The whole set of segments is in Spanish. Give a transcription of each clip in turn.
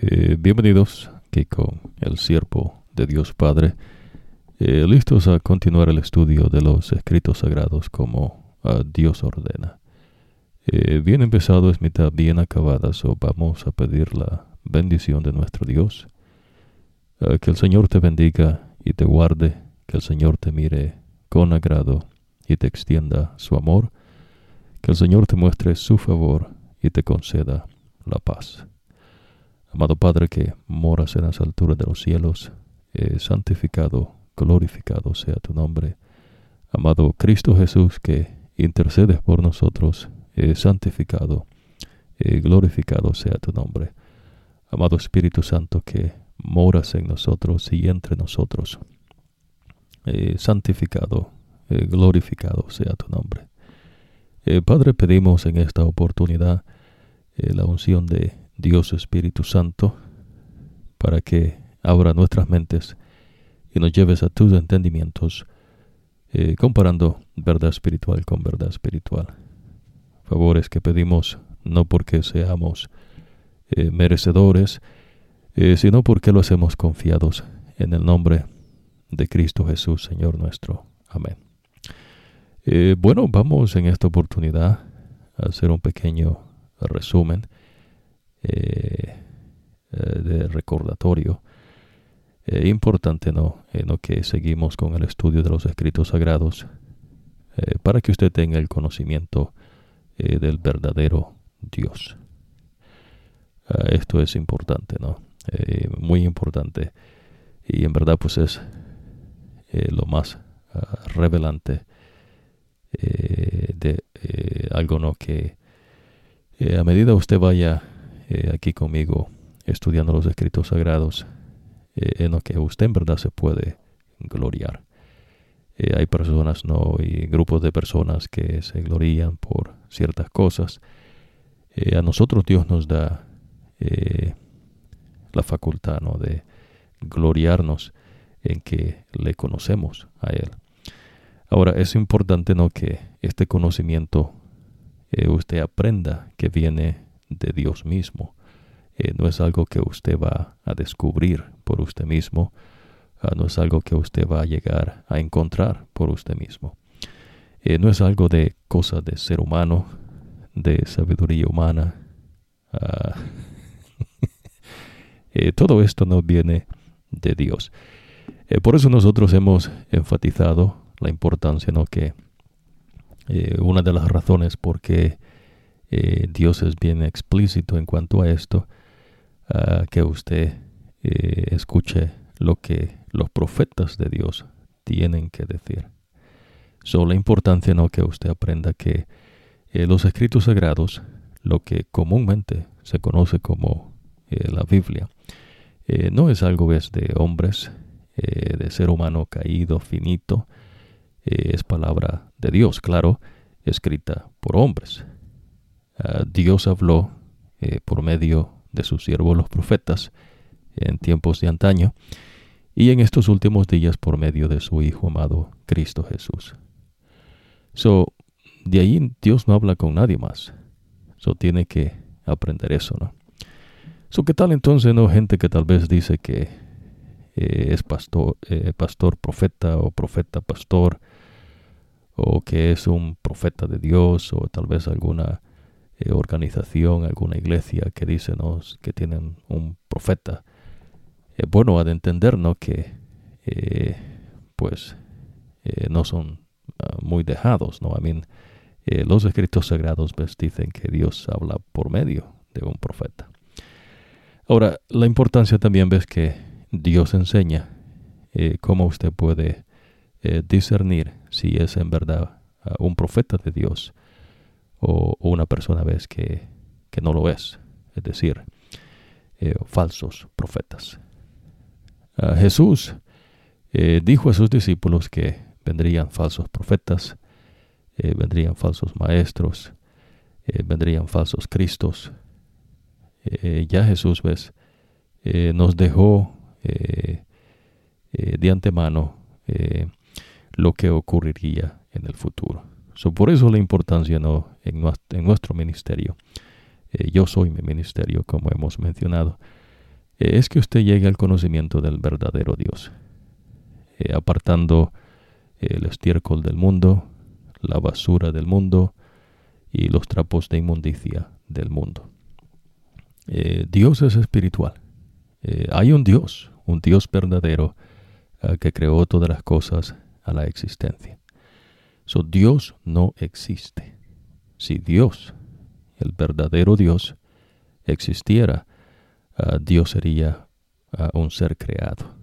Eh, bienvenidos con el siervo de Dios Padre, eh, listos a continuar el estudio de los escritos sagrados como a Dios ordena. Eh, bien empezado es mitad bien acabada, so vamos a pedir la bendición de nuestro Dios. que el Señor te bendiga y te guarde, que el Señor te mire con agrado y te extienda su amor, que el Señor te muestre su favor y te conceda la paz. Amado Padre que moras en las alturas de los cielos, eh, santificado, glorificado sea tu nombre. Amado Cristo Jesús que intercedes por nosotros, eh, santificado, eh, glorificado sea tu nombre. Amado Espíritu Santo que moras en nosotros y entre nosotros, santificado, glorificado sea tu nombre. Padre, pedimos en esta oportunidad la unción de Dios Espíritu Santo, para que abra nuestras mentes y nos lleves a tus entendimientos, eh, comparando verdad espiritual con verdad espiritual. Favores que pedimos no porque seamos eh, merecedores, eh, sino porque lo hacemos confiados en el nombre de Cristo Jesús, Señor nuestro. Amén. bueno, vamos en esta oportunidad a hacer un pequeño resumen eh, eh, de recordatorio eh, importante ¿no? en lo que seguimos con el estudio de los escritos sagrados para que usted tenga el conocimiento del verdadero Dios. Ah, esto es importante, ¿no? muy importante y en verdad pues es lo más ah, revelante de algo no que a medida usted vaya eh, aquí conmigo estudiando los escritos sagrados eh, en lo que usted en verdad se puede gloriar. Eh, hay personas ¿no? y grupos de personas que se glorían por ciertas cosas. a nosotros Dios nos da la facultad ¿no? de gloriarnos en que le conocemos a Él. Ahora, es importante ¿no? que este conocimiento usted aprenda que viene de Dios mismo. Eh, no es algo que usted va a descubrir por usted mismo, ah, no es algo que usted va a llegar a encontrar por usted mismo. Eh, no es algo de cosas de ser humano, de sabiduría humana. Ah, eh, todo esto no viene de Dios. por eso nosotros hemos enfatizado la importancia, ¿no? Que una de las razones por qué eh, Dios es bien explícito en cuanto a esto, ah, que usted eh, escuche lo que los profetas de Dios tienen que decir. Solo la importancia no que usted aprenda que eh, los escritos sagrados, lo que comúnmente se conoce como la Biblia, no es algo de hombres, de ser humano caído, finito, es palabra de Dios, claro, escrita por hombres. Ah, Dios habló eh, por medio de sus siervos los profetas en tiempos de antaño y en estos últimos días por medio de su Hijo amado Cristo Jesús. So, de ahí Dios no habla con nadie más. So, tiene que aprender eso, ¿no? So, ¿qué tal entonces, no? Gente que tal vez dice que eh, es pastor, eh, pastor, profeta o profeta, pastor, o que es un profeta de Dios, o tal vez alguna eh, organización, alguna iglesia que dice que tienen un profeta. Eh, bueno, ha de entender que eh, pues no son ah, muy dejados, ¿no? los escritos sagrados pues, dicen que Dios habla por medio de un profeta. Ahora, la importancia también ves que Dios enseña cómo usted puede discernir si es en verdad ah, un profeta de Dios o, una persona ves que, no lo es, es decir, eh, falsos profetas. Jesús eh, dijo a sus discípulos que vendrían falsos profetas, eh, vendrían falsos maestros, vendrían falsos cristos. ya Jesús, ves, nos dejó de antemano lo que ocurriría en el futuro por eso la importancia en, nuestro ministerio. Eh, yo soy mi ministerio, como hemos mencionado. eh, es que usted llegue al conocimiento del verdadero Dios, eh, apartando el estiércol del mundo, la basura del mundo y los trapos de inmundicia del mundo. Dios es espiritual. hay un Dios, un Dios verdadero que creó todas las cosas a la existencia. So, Dios no existe. Si Dios, el verdadero Dios, existiera, ah, Dios sería ah, un ser creado.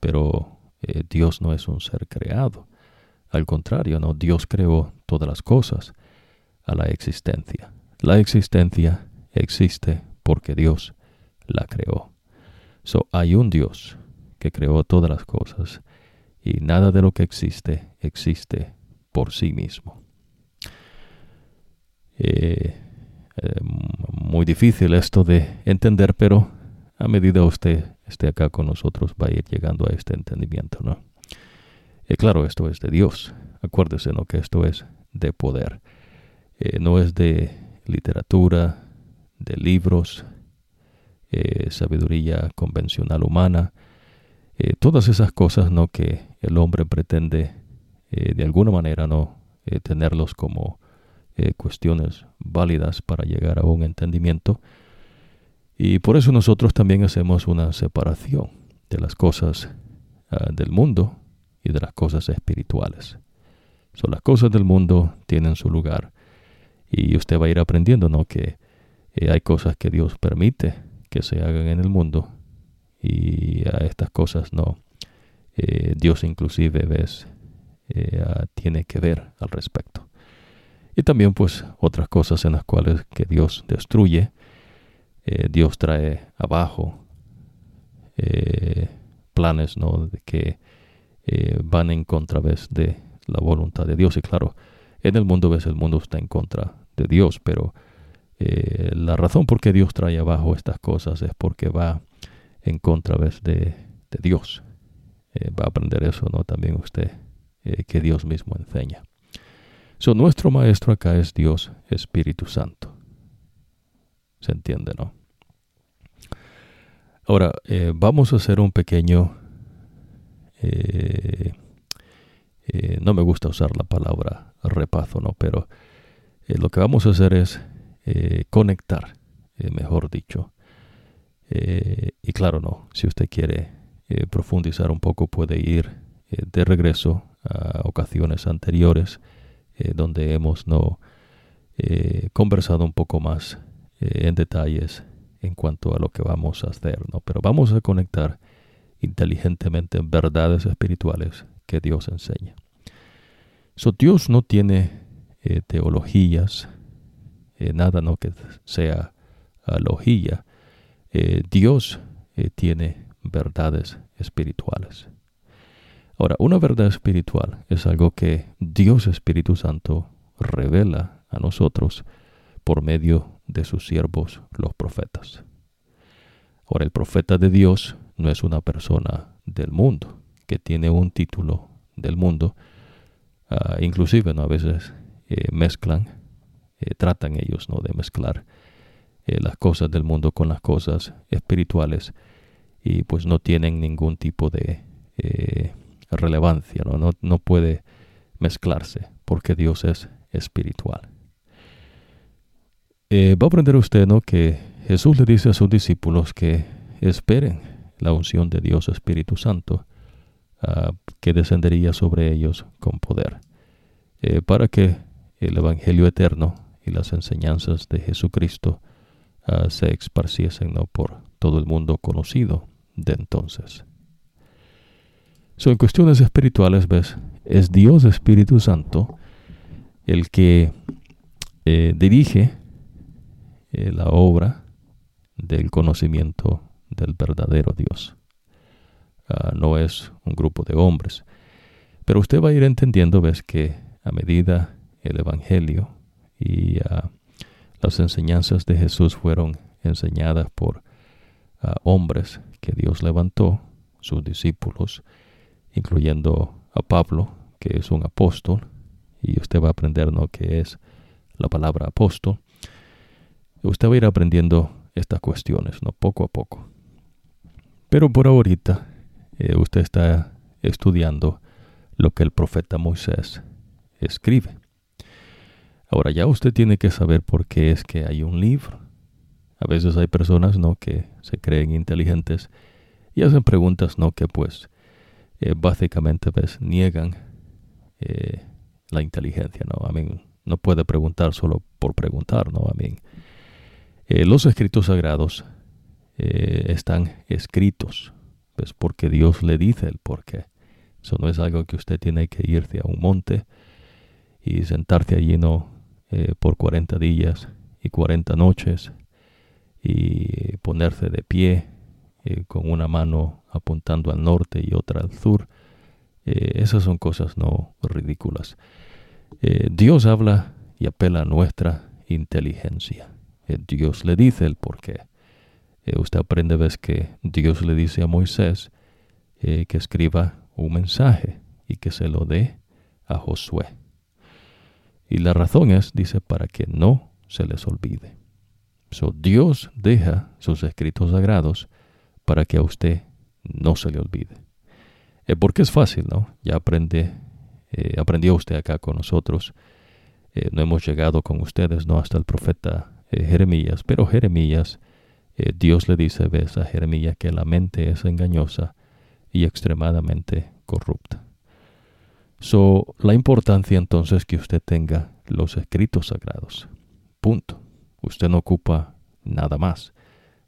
Pero eh, Dios no es un ser creado. Al contrario, no, Dios creó todas las cosas a la existencia. La existencia existe porque Dios la creó. So, hay un Dios que creó todas las cosas y nada de lo que existe existe por sí mismo. Eh, eh, muy difícil esto de entender, pero a medida usted esté acá con nosotros va a ir llegando a este entendimiento, ¿no? Y claro, esto es de Dios. Acuérdese, ¿no? Que esto es de poder. Eh, no es de literatura, de libros, sabiduría convencional humana, eh, todas esas cosas no que el hombre pretende eh, de alguna manera no eh, tenerlos como cuestiones válidas para llegar a un entendimiento y por eso nosotros también hacemos una separación de las cosas ah, del mundo y de las cosas espirituales. Son las cosas del mundo tienen su lugar y usted va a ir aprendiendo no que hay cosas que Dios permite que se hagan en el mundo y a estas cosas no. Eh, Dios inclusive ves, eh, tiene que ver al respecto. Y también pues otras cosas en las cuales que Dios destruye, eh, Dios trae abajo planes ¿no? que van en contra ¿ves? de la voluntad de Dios. Y claro, en el mundo ves el mundo está en contra de Dios, pero la razón por qué Dios trae abajo estas cosas es porque va en contra de, de Dios. Eh, va a aprender eso, ¿no? También usted, eh, que Dios mismo enseña. So, nuestro maestro acá es Dios Espíritu Santo. ¿Se entiende, no? Ahora, eh, vamos a hacer un pequeño... no me gusta usar la palabra repaso, ¿no? Pero lo que vamos a hacer es conectar, mejor dicho, eh, y claro, no, si usted quiere eh, profundizar un poco puede ir eh, de regreso a ocasiones anteriores donde hemos no conversado un poco más en detalles en cuanto a lo que vamos a hacer, ¿no? Pero vamos a conectar inteligentemente verdades espirituales que Dios enseña. So, Dios no tiene teologías, nada no que sea logía, eh, Dios eh, tiene verdades espirituales. Ahora, una verdad espiritual es algo que Dios Espíritu Santo revela a nosotros por medio de sus siervos los profetas. Ahora, el profeta de Dios no es una persona del mundo que tiene un título del mundo. Ah, inclusive ¿no? a veces eh, mezclan, tratan ellos ¿no? de mezclar eh, las cosas del mundo con las cosas espirituales y pues no tienen ningún tipo de eh, relevancia, ¿no? ¿no? No puede mezclarse porque Dios es espiritual. Eh, va a aprender usted ¿no? que Jesús le dice a sus discípulos que esperen la unción de Dios Espíritu Santo ah, que descendería sobre ellos con poder para que el Evangelio eterno y las enseñanzas de Jesucristo Ah, se esparciesen ¿no? por todo el mundo conocido de entonces. So, en cuestiones espirituales, ves, es Dios Espíritu Santo el que eh, dirige eh, la obra del conocimiento del verdadero Dios. Ah, no es un grupo de hombres. Pero usted va a ir entendiendo, ves, que a medida el Evangelio y uh, las enseñanzas de Jesús fueron enseñadas por ah, hombres que Dios levantó, sus discípulos, incluyendo a Pablo, que es un apóstol, y usted va a aprender ¿no? qué es la palabra apóstol. Usted va a ir aprendiendo estas cuestiones, ¿no? poco a poco. Pero por ahorita eh, usted está estudiando lo que el profeta Moisés escribe. Ahora ya usted tiene que saber por qué es que hay un libro. A veces hay personas no que se creen inteligentes y hacen preguntas no que pues eh, básicamente pues, niegan eh, la inteligencia, ¿no? no puede preguntar solo por preguntar, ¿no? Eh, los escritos sagrados están escritos, pues porque Dios le dice el por qué. Eso no es algo que usted tiene que irse a un monte y sentarse allí, ¿no? por 40 días y 40 noches y ponerse de pie eh, con una mano apuntando al norte y otra al sur. Eh, esas son cosas no ridículas. Eh, Dios habla y apela a nuestra inteligencia. Dios le dice el por qué. usted aprende, ves que Dios le dice a Moisés que escriba un mensaje y que se lo dé a Josué. Y la razón es, dice, para que no se les olvide. So, Dios deja sus escritos sagrados para que a usted no se le olvide. Eh, porque es fácil, ¿no? Ya aprende, eh, aprendió usted acá con nosotros. Eh, no hemos llegado con ustedes, ¿no? Hasta el profeta Jeremías. Pero Jeremías, Dios le dice, ves a Jeremías que la mente es engañosa y extremadamente corrupta. So, la importancia entonces que usted tenga los escritos sagrados. Punto. Usted no ocupa nada más.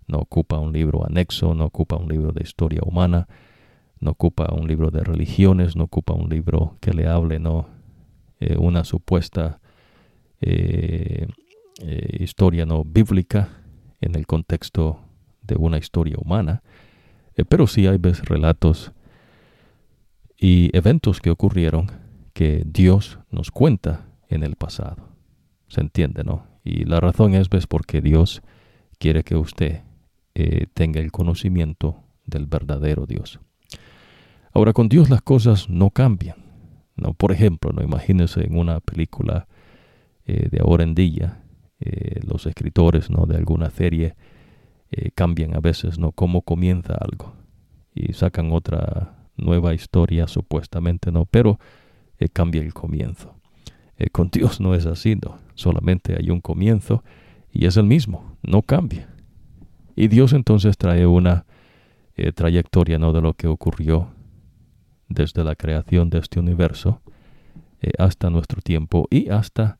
No ocupa un libro anexo, no ocupa un libro de historia humana, no ocupa un libro de religiones, no ocupa un libro que le hable, no eh, una supuesta eh, eh, historia no bíblica en el contexto de una historia humana, pero sí hay veces relatos y eventos que ocurrieron que Dios nos cuenta en el pasado. ¿Se entiende, no? Y la razón es, ves, porque Dios quiere que usted eh, tenga el conocimiento del verdadero Dios. Ahora, con Dios las cosas no cambian. ¿no? Por ejemplo, no imagínese en una película eh, de ahora en día, eh, los escritores ¿no? de alguna serie cambian a veces no cómo comienza algo y sacan otra nueva historia supuestamente no pero cambia el comienzo con Dios no es así, no. Solamente hay un comienzo y es el mismo, no cambia. Y Dios entonces trae una eh, trayectoria ¿no? de lo que ocurrió desde la creación de este universo eh, hasta nuestro tiempo y hasta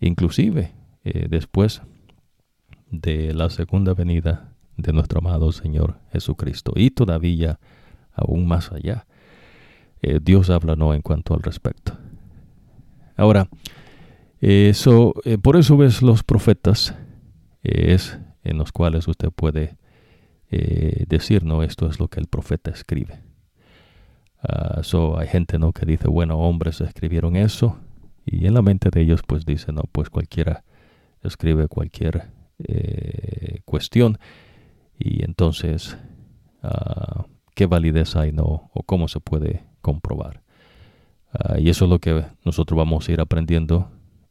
inclusive después de la segunda venida de nuestro amado Señor Jesucristo y todavía aún más allá. Dios habla no en cuanto al respecto. Ahora, eso, eh, por eso ves los profetas, eh, es en los cuales usted puede eh, decir, no, esto es lo que el profeta escribe. Uh, so, hay gente no que dice, bueno, hombres escribieron eso, y en la mente de ellos pues dice, no, pues cualquiera escribe cualquier cuestión, y entonces, uh, ¿qué validez hay, no? O cómo se puede comprobar? Ah, y eso es lo que nosotros vamos a ir aprendiendo.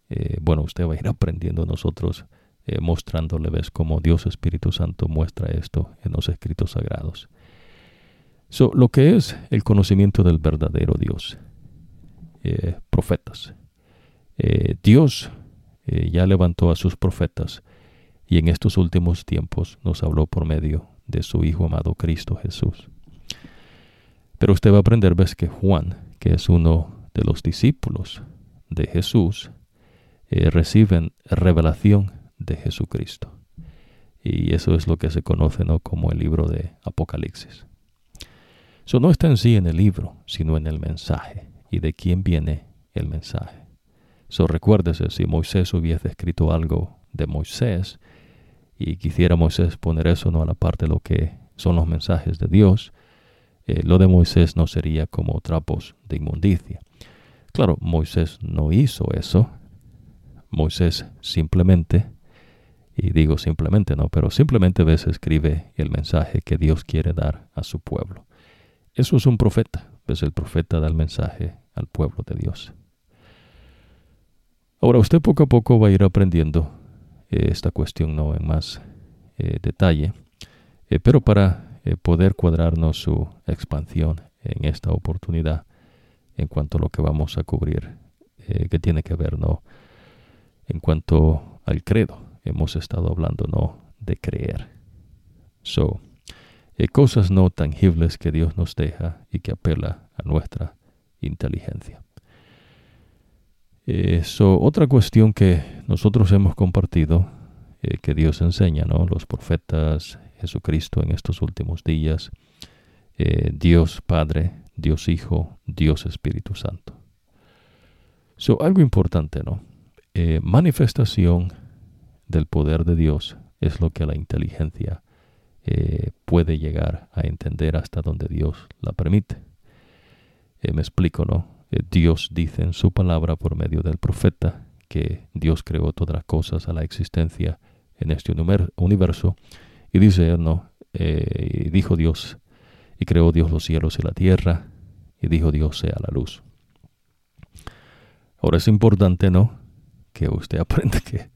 Eh, bueno, usted va a ir aprendiendo nosotros, eh, mostrándole, ves, cómo Dios Espíritu Santo muestra esto en los escritos sagrados. So, lo que es el conocimiento del verdadero Dios. Eh, profetas. Dios ya levantó a sus profetas y en estos últimos tiempos nos habló por medio de su Hijo amado Cristo Jesús. Pero usted va a aprender, ves, que Juan, que es uno de los discípulos de Jesús, eh, reciben revelación de Jesucristo. Y eso es lo que se conoce ¿no? como el libro de Apocalipsis. Eso no está en sí en el libro, sino en el mensaje y de quién viene el mensaje. So, recuérdese, si Moisés hubiese escrito algo de Moisés y quisiera Moisés poner eso ¿no? a la parte de lo que son los mensajes de Dios, eh, lo de Moisés no sería como trapos de inmundicia. Claro, Moisés no hizo eso. Moisés simplemente, y digo simplemente no, pero simplemente ves escribe el mensaje que Dios quiere dar a su pueblo. Eso es un profeta, ves el profeta da el mensaje al pueblo de Dios. Ahora usted poco a poco va a ir aprendiendo eh, esta cuestión no en más eh, detalle, pero para poder cuadrarnos su expansión en esta oportunidad en cuanto a lo que vamos a cubrir, que tiene que ver, ¿no? En cuanto al credo, hemos estado hablando, ¿no? De creer. So, cosas no tangibles que Dios nos deja y que apela a nuestra inteligencia. Eso, eh, otra cuestión que nosotros hemos compartido, eh, que Dios enseña, ¿no? Los profetas, Jesucristo en estos últimos días, eh, Dios Padre, Dios Hijo, Dios Espíritu Santo. So, algo importante, ¿no? manifestación del poder de Dios es lo que la inteligencia puede llegar a entender hasta donde Dios la permite. me explico, ¿no? Eh, Dios dice en su palabra por medio del profeta que Dios creó todas las cosas a la existencia en este universo. Y dice, no, eh, y dijo Dios, y creó Dios los cielos y la tierra, y dijo Dios sea la luz. Ahora es importante, ¿no? Que usted aprenda que,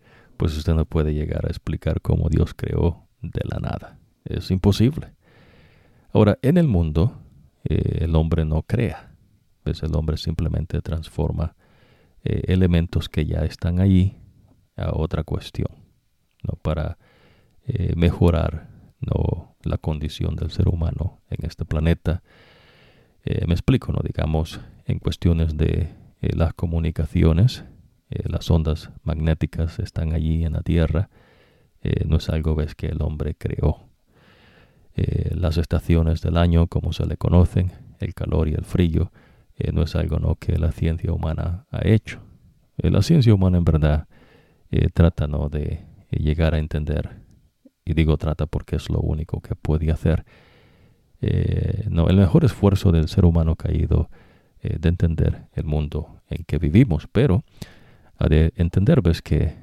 pues usted no puede llegar a explicar cómo Dios creó de la nada. Es imposible. Ahora, en el mundo, eh, el hombre no crea pues el hombre simplemente transforma eh, elementos que ya están allí a otra cuestión, ¿no? Para eh, mejorar ¿no? la condición del ser humano en este planeta. Me explico, ¿no? Digamos, en cuestiones de las comunicaciones, las ondas magnéticas están allí en la Tierra, no es algo ves, que el hombre creó. las estaciones del año, como se le conocen, el calor y el frío, eh, no es algo ¿no? que la ciencia humana ha hecho. Eh, la ciencia humana en verdad eh, trata ¿no? de llegar a entender, y digo trata porque es lo único que puede hacer, no, el mejor esfuerzo del ser humano caído de entender el mundo en que vivimos, pero ha de entender ves que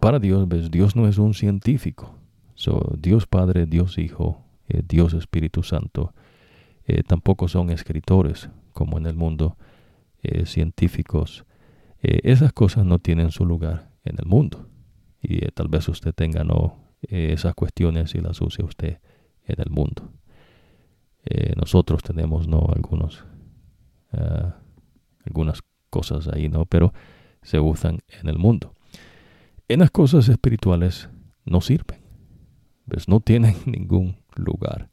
para Dios ves Dios no es un científico, so, Dios Padre, Dios Hijo, Dios Espíritu Santo, tampoco son escritores, como en el mundo eh, científicos, eh, esas cosas no tienen su lugar en el mundo. Y eh, tal vez usted tenga no esas cuestiones y las use usted en el mundo. nosotros tenemos no algunos ah, algunas cosas ahí, ¿no? Pero se usan en el mundo. En las cosas espirituales no sirven. pues No tienen ningún lugar.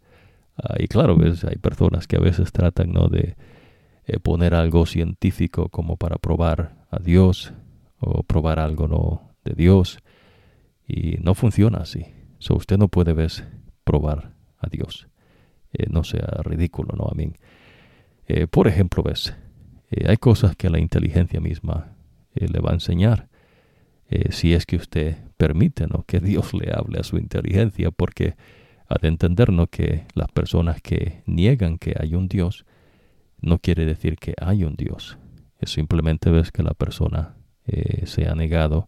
Ah, y claro, ¿ves? hay personas que a veces tratan ¿no? de eh, poner algo científico como para probar a Dios o probar algo no de Dios y no funciona así. So usted no puede ver probar a Dios. Eh, no sea ridículo, ¿no? A mí. Eh, por ejemplo, ves, hay cosas que la inteligencia misma le va a enseñar. si es que usted permite ¿no? que Dios le hable a su inteligencia, porque ha de entender que las personas que niegan que hay un Dios, no quiere decir que hay un Dios. Es simplemente ves que la persona eh, se ha negado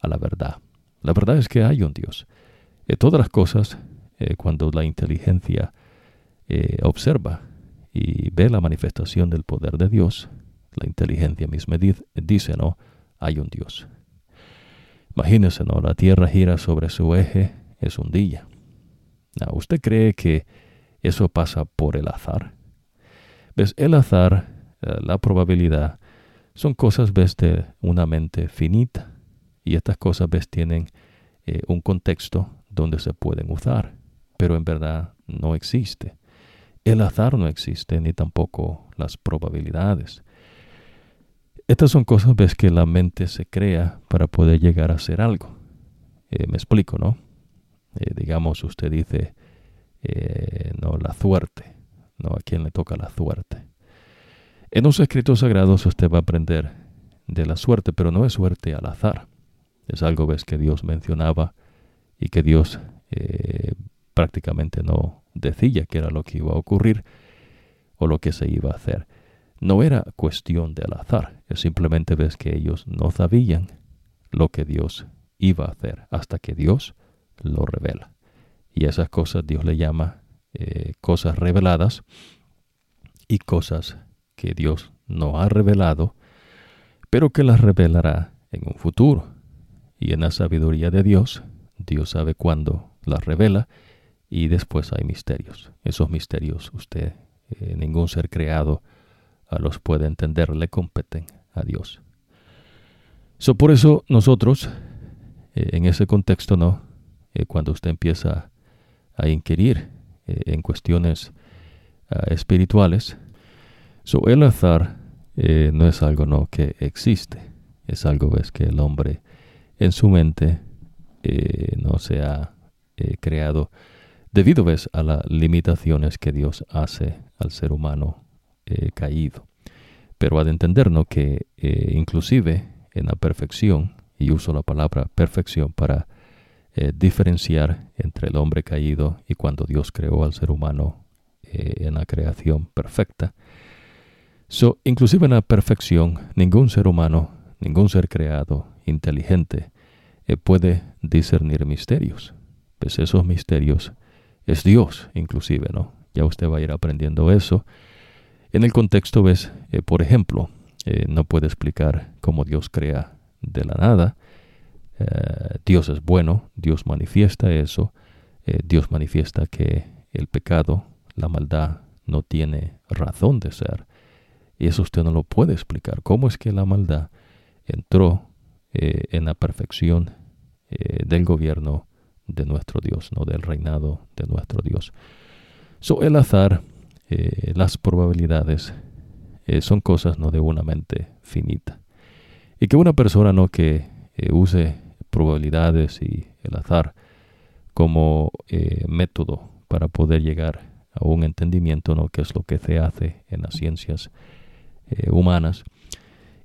a la verdad. La verdad es que hay un Dios. Eh, todas las cosas, eh, cuando la inteligencia observa y ve la manifestación del poder de Dios, la inteligencia misma dice, no, hay un Dios. Imagínese, ¿no? La Tierra gira sobre su eje, es un día. ¿Usted cree que eso pasa por el azar? ¿Ves? El azar, eh, la probabilidad, son cosas, ves, de una mente finita. Y estas cosas, ves, tienen eh, un contexto donde se pueden usar. Pero en verdad no existe. El azar no existe, ni tampoco las probabilidades. Estas son cosas, ves, que la mente se crea para poder llegar a hacer algo. Eh, me explico, ¿no? digamos, usted dice, no, la suerte. ¿no? A quien le toca la suerte. En los escritos sagrados usted va a aprender de la suerte, pero no es suerte al azar. Es algo ves que Dios mencionaba y que Dios eh, prácticamente no decía que era lo que iba a ocurrir o lo que se iba a hacer. No era cuestión del azar, simplemente ves que ellos no sabían lo que Dios iba a hacer hasta que Dios lo revela. Y esas cosas Dios le llama eh, cosas reveladas y cosas que Dios no ha revelado, pero que las revelará en un futuro. Y en la sabiduría de Dios, Dios sabe cuándo las revela y después hay misterios. Esos misterios usted, eh, ningún ser creado, a los puede entender, le competen a Dios. So, por eso nosotros, eh, en ese contexto, ¿no? Eh, cuando usted empieza a inquirir en cuestiones ah, espirituales, so, el azar no es algo ¿no? que existe, es algo es que el hombre en su mente no se ha creado debido ¿ves? a las limitaciones que Dios hace al ser humano eh, caído. Pero ha de entendernos que eh, inclusive en la perfección, y uso la palabra perfección para eh, diferenciar entre el hombre caído y cuando Dios creó al ser humano en la creación perfecta, so, inclusive en la perfección, ningún ser humano, ningún ser creado, inteligente, puede discernir misterios. Pues esos misterios es Dios, inclusive, ¿no? Ya usted va a ir aprendiendo eso. En el contexto ves, eh, por ejemplo, eh, no puede explicar cómo Dios crea de la nada. Eh, Dios es bueno, Dios manifiesta eso, Dios manifiesta que el pecado, la maldad, no tiene razón de ser. Y eso usted no lo puede explicar. ¿Cómo es que la maldad entró en la perfección del gobierno de nuestro Dios, no del reinado de nuestro Dios. So, el azar, eh, las probabilidades, eh, son cosas no de una mente finita. Y que una persona no que eh, use probabilidades y el azar como método para poder llegar a un entendimiento, ¿no? que es lo que se hace en las ciencias humanas,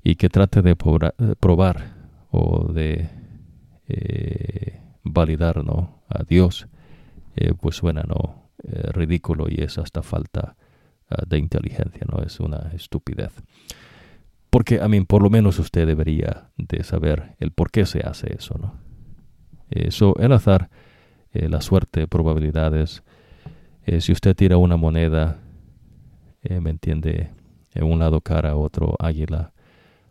y que trate de probar o de validar ¿no? a Dios, pues suena ¿no? Eh, ridículo y es hasta falta ah, de inteligencia, no es una estupidez. Porque, a mí, por lo menos usted debería de saber el por qué se hace eso, ¿no? Eso, el azar, eh, la suerte, probabilidades. si usted tira una moneda, ¿me entiende? En un lado cara, otro águila,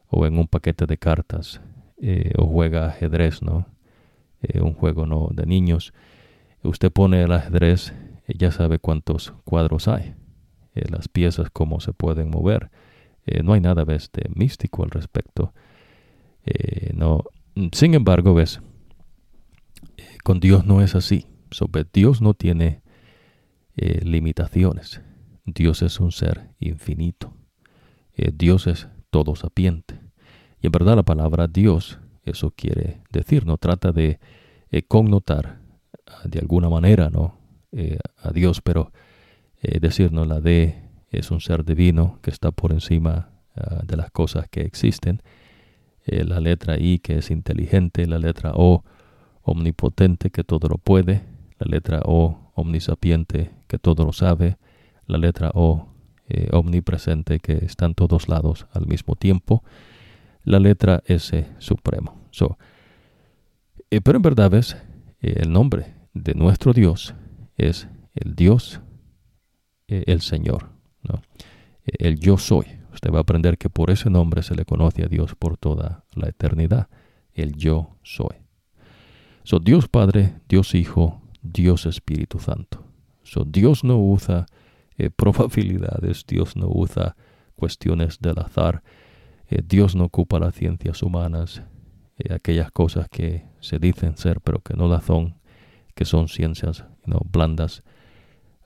o en un paquete de cartas, o juega ajedrez, ¿no? Eh, un juego no de niños. Usted pone el ajedrez, ya sabe cuántos cuadros hay, eh, las piezas, cómo se pueden mover. Eh, no hay nada ¿ves? de místico al respecto. no. Sin embargo, ves, con Dios no es así. Sobre Dios no tiene limitaciones. Dios es un ser infinito. Dios es todo sapiente. Y en verdad la palabra Dios eso quiere decir, no trata de eh, connotar ah, de alguna manera ¿no? Eh, a Dios, pero eh, decirnos la D es un ser divino que está por encima ah, de las cosas que existen, la letra I que es inteligente, la letra O omnipotente que todo lo puede, la letra O omnisapiente que todo lo sabe, la letra O omnipresente que está en todos lados al mismo tiempo, la letra S supremo. So, eh, pero en verdad es eh, el nombre de nuestro Dios es el Dios, eh, el Señor, ¿no? el yo soy. Usted va a aprender que por ese nombre se le conoce a Dios por toda la eternidad, el yo soy. So, Dios Padre, Dios Hijo, Dios Espíritu Santo. So, Dios no usa probabilidades, Dios no usa cuestiones del azar, eh, Dios no ocupa las ciencias humanas, eh, aquellas cosas que se dicen ser pero que no las son, que son ciencias no blandas,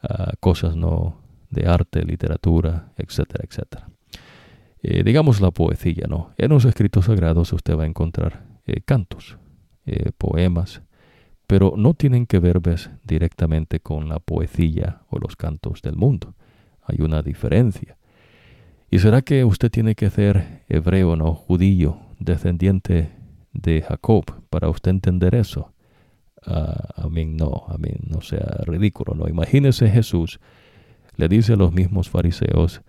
ah, cosas no de arte, literatura, etcétera, etcétera. Eh, digamos la poesía, ¿no? En los escritos sagrados usted va a encontrar cantos, poemas, pero no tienen que ver directamente con la poesía o los cantos del mundo. Hay una diferencia. ¿Y será que usted tiene que ser hebreo, no judío, descendiente de Jacob, para usted entender eso? A mí no, a mí no sea ridículo, ¿no? Imagínese Jesús le dice a los mismos fariseos,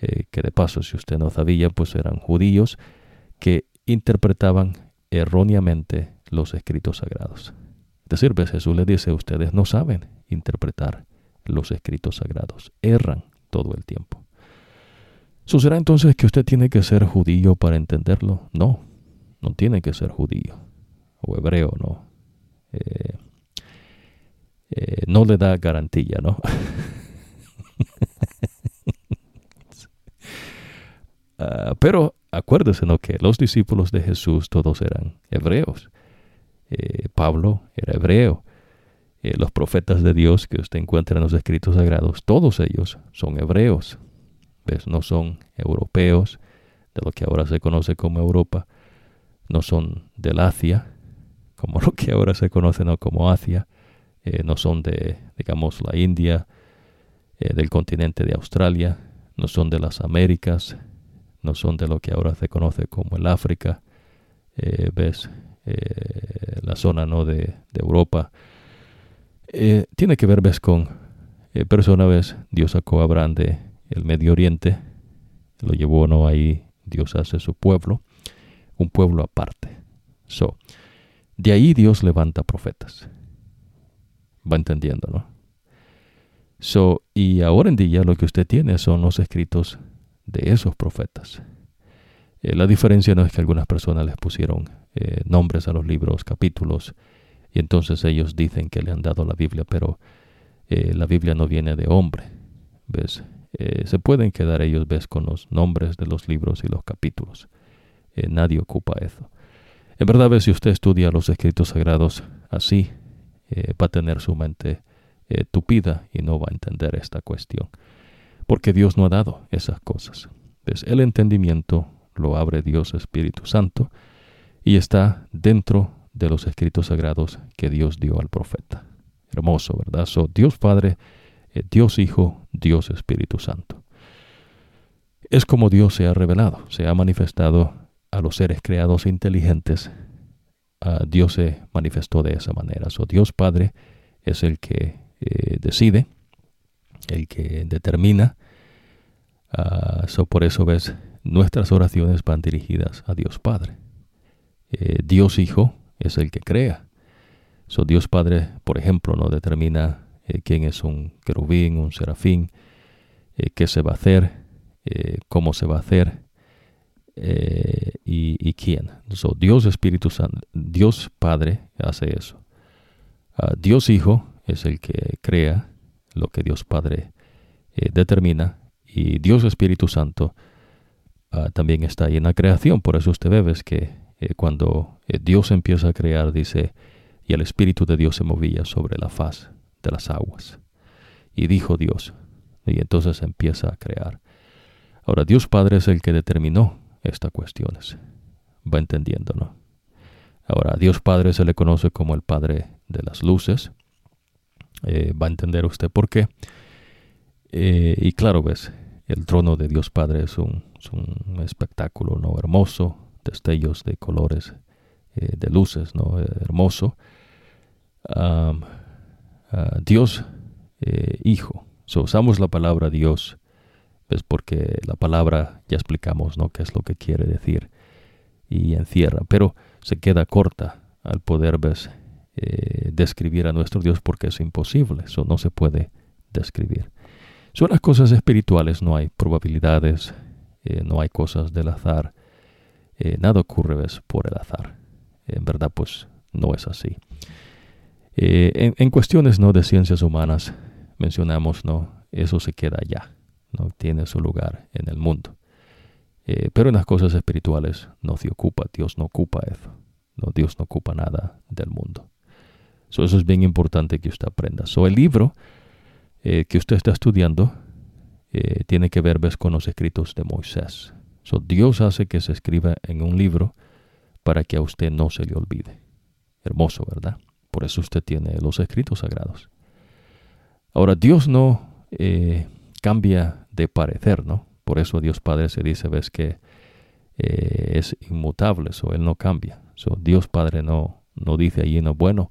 eh, que de paso si usted no sabía, pues eran judíos, que interpretaban erróneamente los escritos sagrados. Es decir, Jesús le dice, ustedes no saben interpretar los escritos sagrados, erran todo el tiempo. ¿Sucederá entonces que usted tiene que ser judío para entenderlo? No, no tiene que ser judío o hebreo, no. Eh, eh, no le da garantía, ¿no? Ah, pero acuérdese, ¿no? Que los discípulos de Jesús todos eran hebreos. Eh, Pablo era hebreo. Los profetas de Dios que usted encuentra en los escritos sagrados, todos ellos son hebreos. ¿Ves? No son europeos, de lo que ahora se conoce como Europa. No son del Asia, como lo que ahora se conoce ¿no? como Asia. Eh, no son de, digamos, la India, del continente de Australia. No son de las Américas, no son de lo que ahora se conoce como el África, eh, ves, eh, la zona ¿no? de, Europa. Eh, tiene que ver, ves, con persona, ves, Dios sacó a Abraham de el Medio Oriente, lo llevó no ahí, Dios hace su pueblo, un pueblo aparte. So, de ahí Dios levanta profetas. Va entendiendo, ¿no? So, y ahora en día lo que usted tiene son los escritos de esos profetas. Eh, la diferencia no es que algunas personas les pusieron eh, nombres a los libros, capítulos, y entonces ellos dicen que le han dado la Biblia, pero eh, la Biblia no viene de hombre. ¿Ves? se pueden quedar ellos, ves, con los nombres de los libros y los capítulos. nadie ocupa eso. En verdad, si usted estudia los escritos sagrados así, va a tener su mente tupida y no va a entender esta cuestión porque Dios no ha dado esas cosas. el entendimiento lo abre Dios Espíritu Santo y está dentro de los escritos sagrados que Dios dio al profeta. Hermoso, ¿verdad? So, Dios Padre, eh, Dios Hijo, Dios Espíritu Santo. Es como Dios se ha revelado, se ha manifestado a los seres creados inteligentes. Dios se manifestó de esa manera. So, Dios Padre es el que eh, decide, el que determina Ah, por eso ves, nuestras oraciones van dirigidas a Dios Padre. Eh, Dios Hijo es el que crea. So, Dios Padre, por ejemplo, no determina eh, quién es un querubín, un serafín, qué se va a hacer, cómo se va a hacer y, quién. So, Dios Espíritu Santo, Dios Padre hace eso. Ah, Dios Hijo es el que crea lo que Dios Padre determina y Dios Espíritu Santo ah, también está ahí en la creación. Por eso usted ve que eh, cuando eh, Dios empieza a crear, dice, y el Espíritu de Dios se movía sobre la faz de las aguas. Y dijo Dios, y entonces empieza a crear. Ahora, Dios Padre es el que determinó estas cuestiones. Va entendiendo, ¿no? Ahora, Dios Padre se le conoce como el Padre de las luces. Eh, va a entender usted por qué. y claro, ves, el trono de Dios Padre es un, espectáculo ¿no? hermoso, destellos de colores, eh, de luces, ¿no? Eh, hermoso. Ah, Dios eh, Hijo. usamos la palabra Dios, es porque la palabra ya explicamos ¿no? qué es lo que quiere decir y encierra, pero se queda corta al poder describir a nuestro Dios porque es imposible, eso no se puede describir. Son las cosas espirituales, no hay probabilidades, eh, no hay cosas del azar, eh, nada ocurre por el azar. En verdad, pues no es así. Eh, en, cuestiones no de ciencias humanas, mencionamos, no, eso se queda allá, no tiene su lugar en el mundo. pero en las cosas espirituales no se ocupa, Dios no ocupa eso, no, Dios no ocupa nada del mundo. eso es bien importante que usted aprenda. So, el libro eh, que usted está estudiando eh, tiene que ver con los escritos de Moisés. Dios hace que se escriba en un libro para que a usted no se le olvide. Hermoso, ¿verdad? Por eso usted tiene los escritos sagrados. Ahora, Dios no eh, cambia de parecer, ¿no? Por eso Dios Padre se dice, ves que es inmutable, o Él no cambia. Dios Padre no, no dice allí, no, bueno,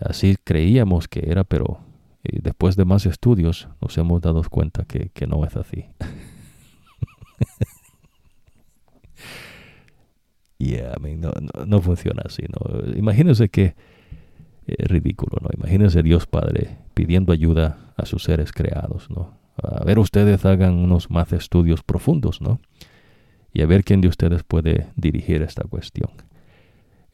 así creíamos que era, pero y después de más estudios nos hemos dado cuenta que, no es así. yeah, no, funciona así. ¿no? Imagínense que es ridículo, ¿no? Imagínense Dios Padre pidiendo ayuda a sus seres creados, ¿no? A ver, ustedes hagan unos más estudios profundos, ¿no? Y a ver quién de ustedes puede dirigir esta cuestión.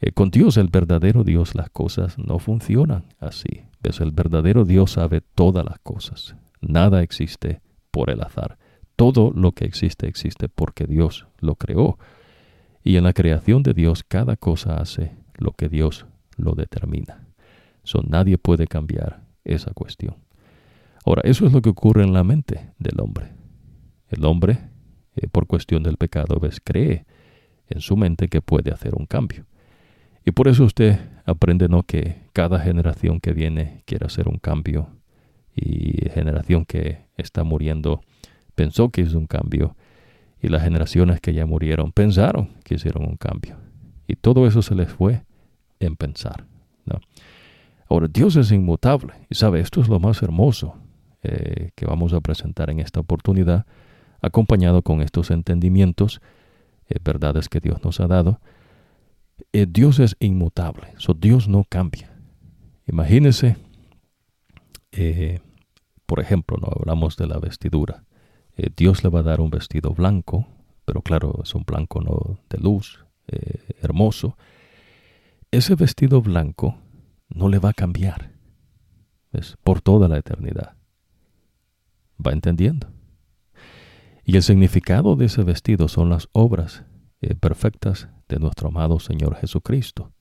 Eh, con Dios, el verdadero Dios, las cosas no funcionan así ¿Ves? El verdadero Dios sabe todas las cosas. Nada existe por el azar. Todo lo que existe existe porque Dios lo creó. Y en la creación de Dios cada cosa hace lo que Dios lo determina. So, nadie puede cambiar esa cuestión. Ahora, eso es lo que ocurre en la mente del hombre. El hombre, eh, por cuestión del pecado, ves, cree en su mente que puede hacer un cambio. Y por eso usted aprende ¿no? que cada generación que viene quiere hacer un cambio y generación que está muriendo pensó que hizo un cambio y las generaciones que ya murieron pensaron que hicieron un cambio. Y todo eso se les fue en pensar. ¿no? Ahora, Dios es inmutable y sabe, esto es lo más hermoso eh, que vamos a presentar en esta oportunidad, acompañado con estos entendimientos, eh, verdades que Dios nos ha dado. Eh, Dios es inmutable, so Dios no cambia. Imagínese, por ejemplo, no hablamos de la vestidura. Dios le va a dar un vestido blanco, pero claro, es un blanco no de luz, hermoso. Ese vestido blanco no le va a cambiar. ¿ves? Por toda la eternidad. ¿Va entendiendo? Y el significado de ese vestido son las obras eh, perfectas de nuestro amado Señor Jesucristo,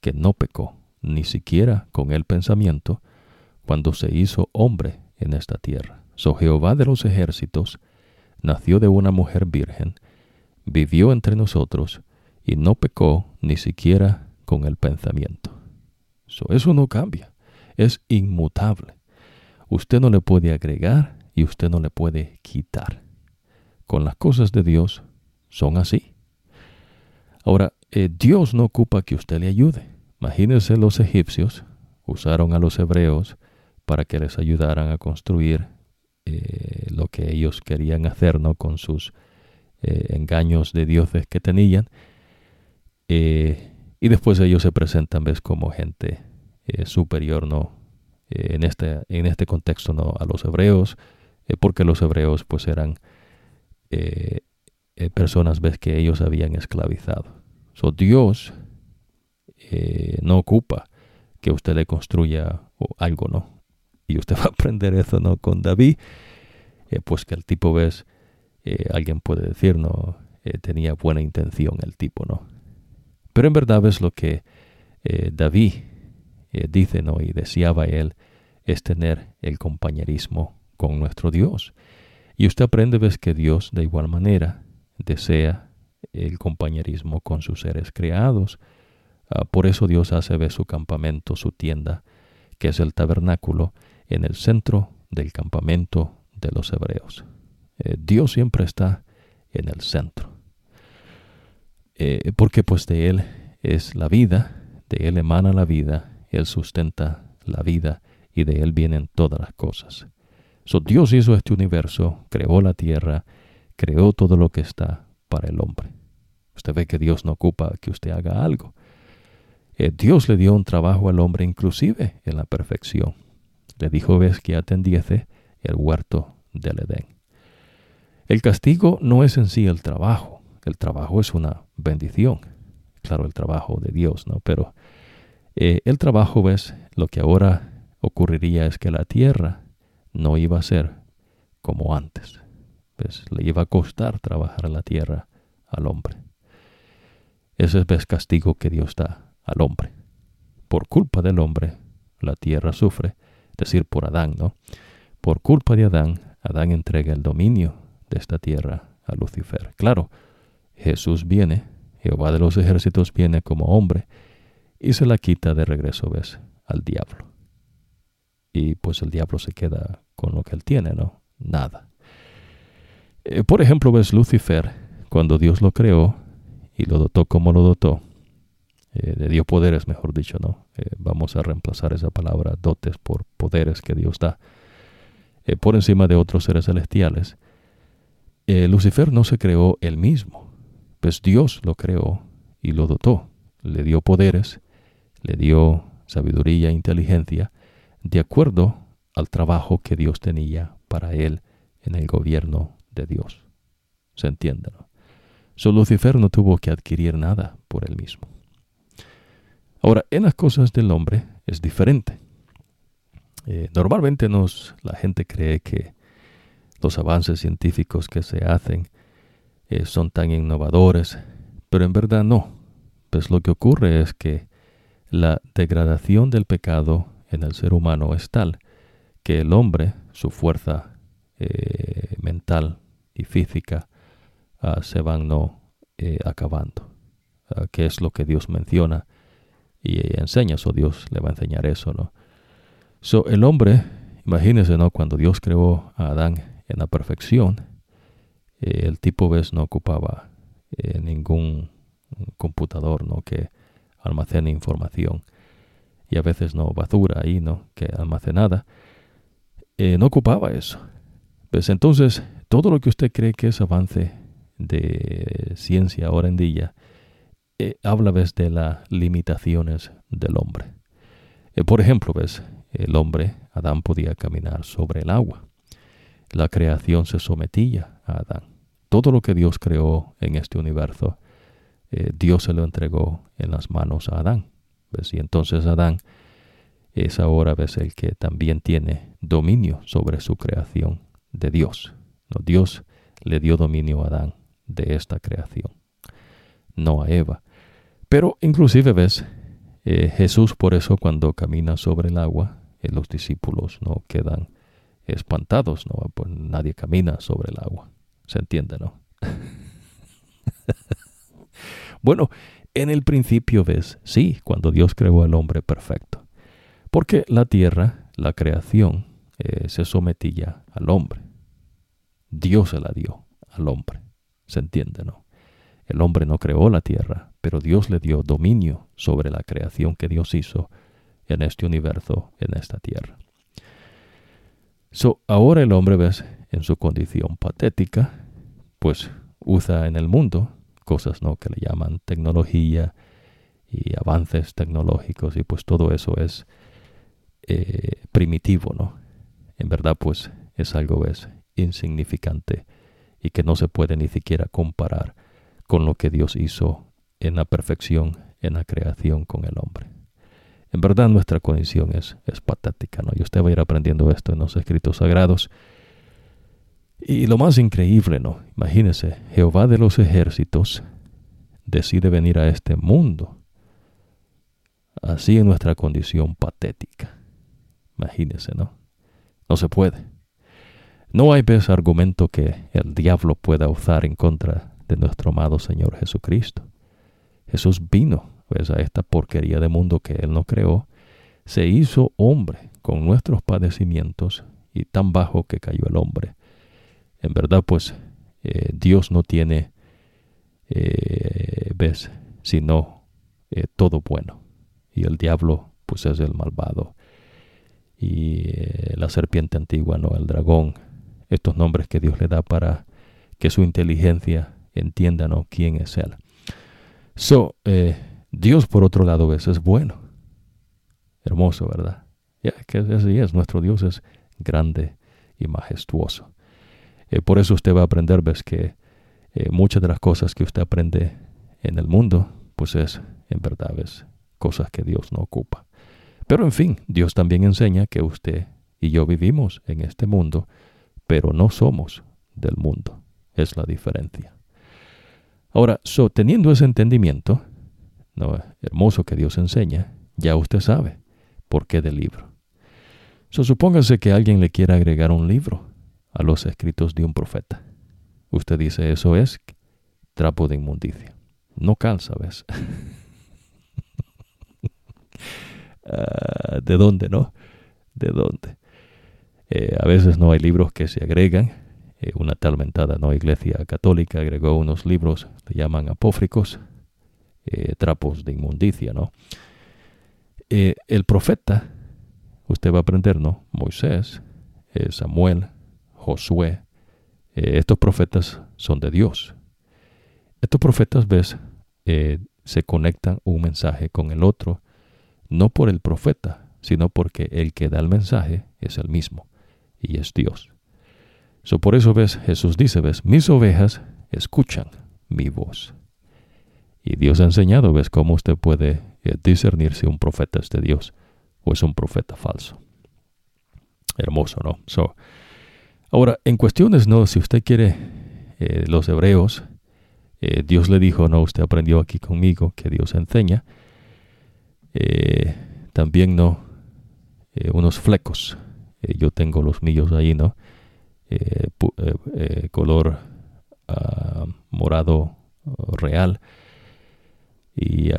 que no pecó ni siquiera con el pensamiento cuando se hizo hombre en esta tierra. So Jehová de los ejércitos nació de una mujer virgen, vivió entre nosotros y no pecó ni siquiera con el pensamiento. Eso no cambia, es inmutable. Usted no le puede agregar y usted no le puede quitar. Con las cosas de Dios son así. Ahora, eh, Dios no ocupa que usted le ayude. Imagínense los egipcios usaron a los hebreos para que les ayudaran a construir eh, lo que ellos querían hacer ¿no? con sus eh, engaños de dioses que tenían. y después ellos se presentan ¿ves? como gente superior ¿no? en, este, en este contexto ¿no? a los hebreos eh, porque los hebreos pues eran eh, eh, personas ves que ellos habían esclavizado. So, Dios no ocupa que usted le construya algo, ¿no? Y usted va a aprender eso, ¿no? Con David, pues que el tipo, ves, alguien puede decir, ¿no? tenía buena intención el tipo, ¿no? Pero en verdad ves lo que David dice, ¿no? Y deseaba él es tener el compañerismo con nuestro Dios. Y usted aprende, ves que Dios de igual manera desea el compañerismo con sus seres creados. Ah, por eso Dios hace ver su campamento, su tienda, que es el tabernáculo, en el centro del campamento de los hebreos. Eh, Dios siempre está en el centro. Eh, porque pues de Él es la vida, de Él emana la vida, Él sustenta la vida y de Él vienen todas las cosas. Dios hizo este universo, creó la tierra, creó todo lo que está para el hombre. Usted ve que Dios no ocupa que usted haga algo. Eh, Dios le dio un trabajo al hombre inclusive en la perfección. Le dijo, ves que atendiese el huerto del Edén. El castigo no es en sí el trabajo. El trabajo es una bendición. Claro, el trabajo de Dios, ¿no? Pero eh, el trabajo, ves, lo que ahora ocurriría es que la tierra no iba a ser como antes. Pues le iba a costar trabajar la tierra al hombre. Ese es el castigo que Dios da al hombre. Por culpa del hombre, la tierra sufre, es decir, por Adán, ¿no? Por culpa de Adán, Adán entrega el dominio de esta tierra a Lucifer. Claro, Jesús viene, Jehová de los ejércitos viene como hombre y se la quita de regreso, ¿ves? Al diablo y pues el diablo se queda con lo que él tiene, ¿no? Nada. Eh, por ejemplo, ves Lucifer, cuando Dios lo creó y lo dotó como lo dotó, eh, le dio poderes, mejor dicho, ¿no? Eh, vamos a reemplazar esa palabra dotes por poderes que Dios da, por encima de otros seres celestiales. Lucifer no se creó él mismo, pues Dios lo creó y lo dotó, le dio poderes, le dio sabiduría e inteligencia, de acuerdo al trabajo que Dios tenía para él en el gobierno de Dios. ¿Se entiende? No? So, Lucifer no tuvo que adquirir nada por él mismo. Ahora, en las cosas del hombre es diferente. Eh, normalmente nos, la gente cree que los avances científicos que se hacen eh, son tan innovadores, pero en verdad no. Pues lo que ocurre es que la degradación del pecado en el ser humano es tal que el hombre, su fuerza eh, mental y física, ah, se van no acabando, ah, que es lo que Dios menciona y enseña, eso Dios le va a enseñar eso, ¿no? So, el hombre, imagínense, ¿no? Cuando Dios creó a Adán en la perfección, eh, el tipo, ¿ves? No ocupaba eh, ningún computador, ¿no? Que almacene información. Y a veces, ¿no? Basura ahí, ¿no? Que almacenada. Eh, no ocupaba eso. Pues entonces, todo lo que usted cree que es avance de ciencia ahora en día, habla, ¿ves? De las limitaciones del hombre. por ejemplo, ¿ves? el hombre, Adán, podía caminar sobre el agua. La creación se sometía a Adán. Todo lo que Dios creó en este universo, eh, Dios se lo entregó en las manos a Adán. Y entonces Adán es ahora ¿ves? el que también tiene dominio sobre su creación de Dios. ¿no? Dios le dio dominio a Adán de esta creación, no a Eva. Pero inclusive ves, eh, Jesús por eso cuando camina sobre el agua, eh, los discípulos no quedan espantados, ¿no? Pues nadie camina sobre el agua. ¿Se entiende, no? bueno, en el principio ves, sí, cuando Dios creó al hombre perfecto. Porque la tierra, la creación, eh, se sometía al hombre. Dios se la dio al hombre. ¿Se entiende, no? El hombre no creó la tierra, pero Dios le dio dominio sobre la creación que Dios hizo en este universo, en esta tierra. So, ahora el hombre, ves, en su condición patética, pues usa en el mundo cosas ¿no? que le llaman tecnología y avances tecnológicos y pues todo eso es eh, primitivo, ¿no? En verdad pues es algo es insignificante y que no se puede ni siquiera comparar con lo que Dios hizo en la perfección, en la creación con el hombre. En verdad nuestra condición es, es patética, ¿no? Y usted va a ir aprendiendo esto en los escritos sagrados. Y lo más increíble, ¿no? Imagínese, Jehová de los ejércitos decide venir a este mundo. Así en nuestra condición patética. Imagínese, ¿no? No se puede. No hay vez argumento que el diablo pueda usar en contra de nuestro amado Señor Jesucristo. Jesús vino pues a esta porquería de mundo que Él no creó, se hizo hombre con nuestros padecimientos y tan bajo que cayó el hombre. En verdad, pues eh, Dios no tiene, eh, ves, sino eh, todo bueno. Y el diablo, pues es el malvado. Y la serpiente antigua, no, el dragón. Estos nombres que Dios le da para que su inteligencia entienda, ¿no? quién es Él. So, Dios, por otro lado, es, es bueno. Hermoso, ¿verdad? Ya que así es, nuestro Dios es grande y majestuoso. Eh, por eso usted va a aprender, ves, que eh, muchas de las cosas que usted aprende en el mundo, pues es, en verdad, ves, cosas que Dios no ocupa. Pero en fin, Dios también enseña que usted y yo vivimos en este mundo, pero no somos del mundo. Es la diferencia. Ahora, so, teniendo ese entendimiento, hermoso que Dios enseña, ya usted sabe por qué del libro. So, supóngase que alguien le quiera agregar un libro a los escritos de un profeta. Usted dice, eso es trapo de inmundicia. No calza, ¿ves? Ah, ¿De dónde, no? ¿De dónde? Eh, a veces no hay libros que se agregan. Eh, una tal mentada no iglesia católica agregó unos libros, se llaman apófricos, eh, trapos de inmundicia, ¿no? El profeta, usted va a aprender, ¿no? Moisés, Samuel, Josué, estos profetas son de Dios. Estos profetas, ves, se conectan un mensaje con el otro, no por el profeta, sino porque el que da el mensaje es el mismo, y es Dios. So, por eso ves, Jesús dice, ves, mis ovejas escuchan mi voz. Y Dios ha enseñado, ves cómo usted puede eh, discernir si un profeta es de Dios o es un profeta falso. Hermoso, ¿no? So, ahora, en cuestiones, ¿no? Si usted quiere, eh, los hebreos, eh, Dios le dijo, no, usted aprendió aquí conmigo que Dios enseña. Eh, también, ¿no? unos flecos. yo tengo los míos ahí, ¿no? color ah, morado real. Y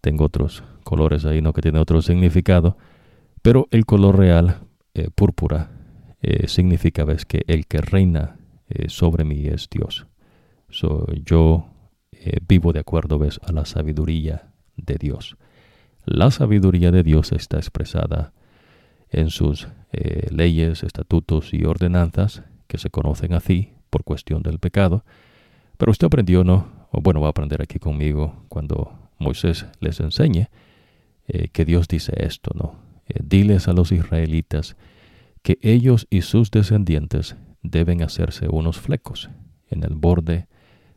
tengo otros colores ahí, ¿no? Que tienen otro significado. Pero el color real, púrpura, eh, significa ves, que el que reina eh, sobre mí es Dios. yo vivo de acuerdo ves, a la sabiduría de Dios. La sabiduría de Dios está expresada en sus leyes, estatutos y ordenanzas que se conocen así por cuestión del pecado. Pero usted aprendió, ¿no? O bueno, va a aprender aquí conmigo cuando Moisés les enseñe que Dios dice esto, ¿no? Eh, diles a los israelitas que ellos y sus descendientes deben hacerse unos flecos en el borde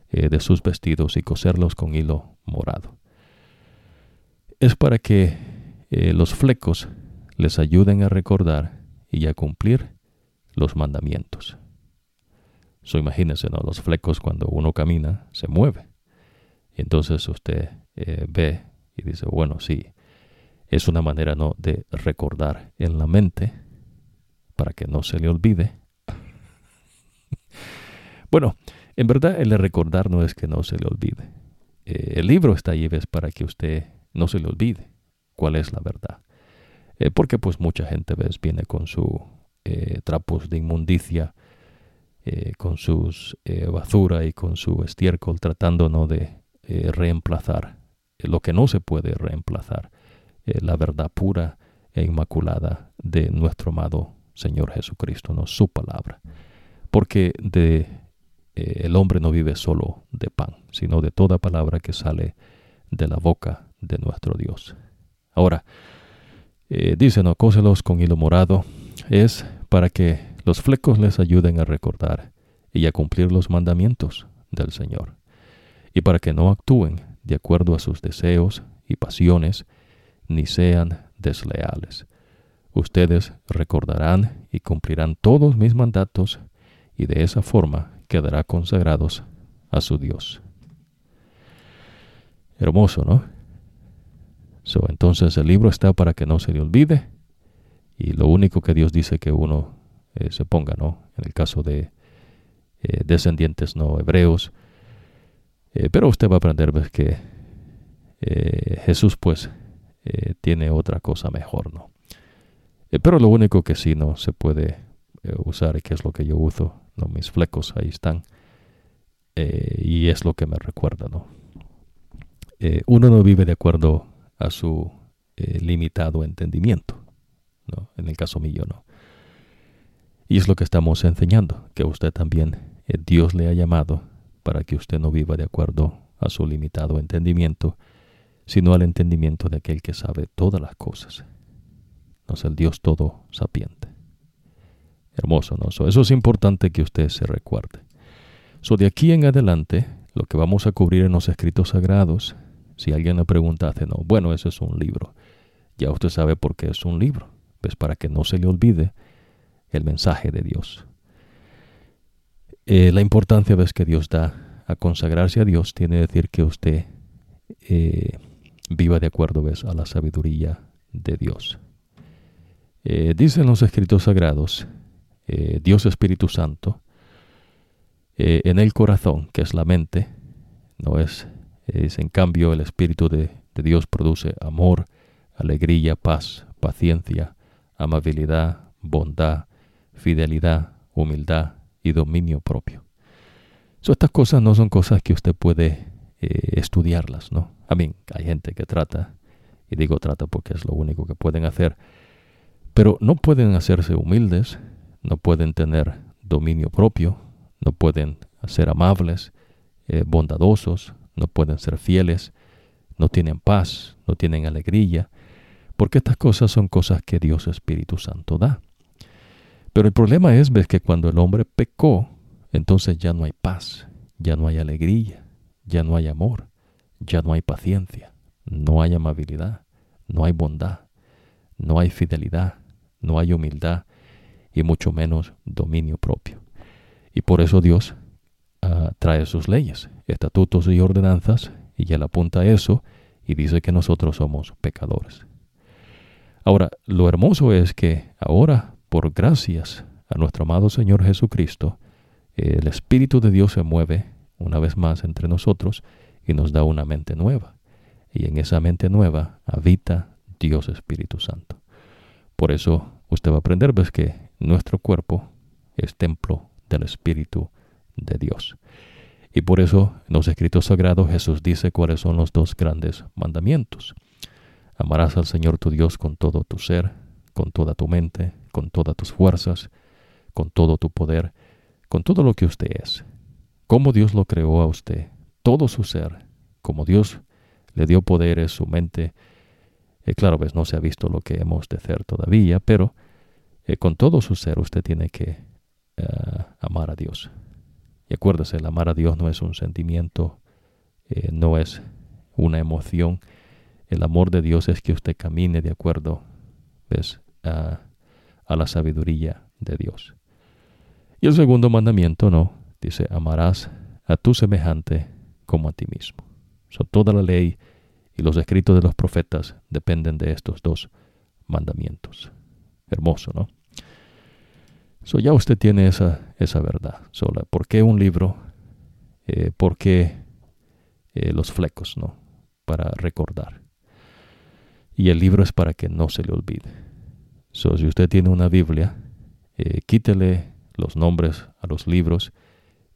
eh, de sus vestidos y coserlos con hilo morado. Es para que eh, los flecos les ayuden a recordar y a cumplir los mandamientos. So, imagínense, ¿no? Los flecos cuando uno camina se mueve. Y entonces usted ve y dice, bueno, sí, es una manera ¿no? de recordar en la mente para que no se le olvide. bueno, en verdad el recordar no es que no se le olvide. Eh, el libro está ahí ¿ves? para que usted no se le olvide cuál es la verdad. Eh, porque pues mucha gente ves viene con sus eh, trapos de inmundicia, con sus basura y con su estiércol tratando ¿no? de reemplazar lo que no se puede reemplazar la verdad pura e inmaculada de nuestro amado Señor Jesucristo, no su palabra. Porque de eh, el hombre no vive solo de pan, sino de toda palabra que sale de la boca de nuestro Dios. Ahora, eh, dice, no, cóselos con hilo morado, es para que los flecos les ayuden a recordar y a cumplir los mandamientos del Señor, y para que no actúen de acuerdo a sus deseos y pasiones, ni sean desleales. Ustedes recordarán y cumplirán todos mis mandatos y de esa forma quedará consagrados a su Dios. Hermoso, ¿no? So, entonces el libro está para que no se le olvide y lo único que Dios dice que uno eh, se ponga, ¿no? En el caso de eh, descendientes no hebreos. Eh, pero usted va a aprender que Jesús pues tiene otra cosa mejor, ¿no? Eh, pero lo único que sí no se puede eh, usar que es lo que yo uso, ¿no? Mis flecos ahí están y es lo que me recuerda, ¿no? uno no vive de acuerdo a su limitado entendimiento, ¿no? En el caso mío, ¿no? Y es lo que estamos enseñando, que usted también, Dios le ha llamado para que usted no viva de acuerdo a su limitado entendimiento, sino al entendimiento de aquel que sabe todas las cosas. No es el Dios todo sapiente. Hermoso, ¿no? eso es importante que usted se recuerde. So, de aquí en adelante, lo que vamos a cubrir en los escritos sagrados, si alguien le pregunta, hace no, bueno, eso es un libro. Ya usted sabe por qué es un libro. Pues para que no se le olvide el mensaje de Dios. Eh, la importancia ves que Dios da a consagrarse a Dios tiene que decir que usted eh, viva de acuerdo a la sabiduría de Dios. Eh, dicen los escritos sagrados, eh, Dios Espíritu Santo, eh, en el corazón, que es la mente, no es, es en cambio el Espíritu de, de Dios produce amor, alegría, paz, paciencia, amabilidad, bondad, fidelidad, humildad y dominio propio. estas cosas no son cosas que usted puede estudiarlas, ¿no? A mí, hay gente que trata, y digo trata porque es lo único que pueden hacer, pero no pueden hacerse humildes, no pueden tener dominio propio, no pueden ser amables, eh, bondadosos, no pueden ser fieles, no tienen paz, no tienen alegría, porque estas cosas son cosas que Dios Espíritu Santo da. Pero el problema es que cuando el hombre pecó, entonces ya no hay paz, ya no hay alegría, ya no hay amor, ya no hay paciencia, no hay amabilidad, no hay bondad, no hay fidelidad, no hay humildad y mucho menos dominio propio. Y por eso Dios ah, trae sus leyes, estatutos y ordenanzas, y él apunta a eso y dice que nosotros somos pecadores. Ahora, lo hermoso es que ahora, por gracias a nuestro amado Señor Jesucristo, el Espíritu de Dios se mueve una vez más entre nosotros y nos da una mente nueva. Y en esa mente nueva habita Dios Espíritu Santo. Por eso usted va a aprender, ves que nuestro cuerpo es templo del Espíritu de Dios. Y por eso en los escritos sagrados Jesús dice cuáles son los dos grandes mandamientos. Amarás al Señor tu Dios con todo tu ser, con toda tu mente, con todas tus fuerzas, con todo tu poder, con todo lo que usted es. Como Dios lo creó a usted, todo su ser, como Dios le dio poderes, su mente. Eh, claro, pues no se ha visto lo que hemos de hacer todavía, pero eh, con todo su ser usted tiene que eh, amar a Dios. Y acuérdese, el amar a Dios no es un sentimiento, no es una emoción, el amor de Dios es que usted camine de acuerdo ¿ves? A, a la sabiduría de Dios. Y el segundo mandamiento, no, dice, amarás a tu semejante como a ti mismo. toda la ley y los escritos de los profetas dependen de estos dos mandamientos. Hermoso, ¿no? So, ya usted tiene esa, esa verdad sola. ¿Por qué un libro? Eh, ¿Por qué eh, los flecos, no? Para recordar. Y el libro es para que no se le olvide. So, si usted tiene una Biblia, eh, quítele los nombres a los libros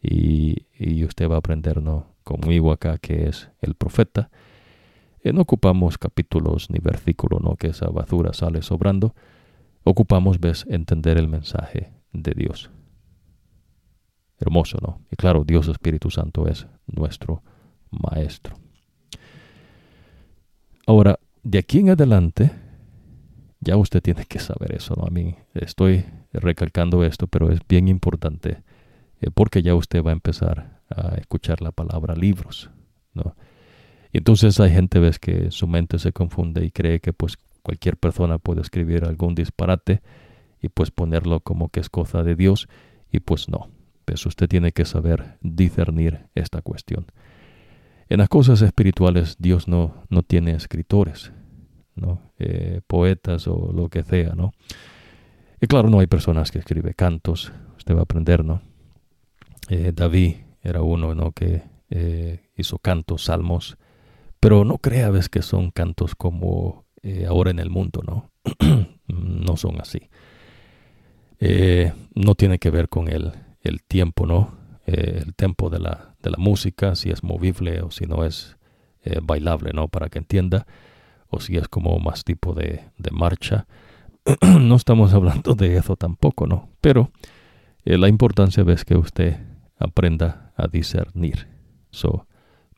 y, usted va a aprender ¿no? conmigo acá que es el profeta. No ocupamos capítulos ni versículos, no que esa basura sale sobrando. Ocupamos, ves, entender el mensaje de Dios. Hermoso, ¿no? Y claro, Dios Espíritu Santo es nuestro Maestro. Ahora, de aquí en adelante, ya usted tiene que saber eso, ¿no? A mí estoy recalcando esto, pero es bien importante eh, porque ya usted va a empezar a escuchar la palabra libros, ¿no? Y entonces hay gente, ves, que su mente se confunde y cree que pues cualquier persona puede escribir algún disparate y pues ponerlo como que es cosa de Dios y pues no. Pues usted tiene que saber discernir esta cuestión. En las cosas espirituales Dios no, no tiene escritores, ¿no? Eh, poetas o lo que sea, ¿no? Y claro, no hay personas que escriben cantos, usted va a aprender, ¿no? Eh, David era uno, ¿no? Que eh, hizo cantos, salmos, pero no crea, ves, que son cantos como ahora en el mundo, ¿no? no son así. no tiene que ver con el, el tiempo, ¿no? el tiempo de la, de la música, si es movible o si no es eh, bailable, ¿no? Para que entienda, o si es como más tipo de, de marcha. no estamos hablando de eso tampoco, ¿no? Pero eh, la importancia es que usted aprenda a discernir. So,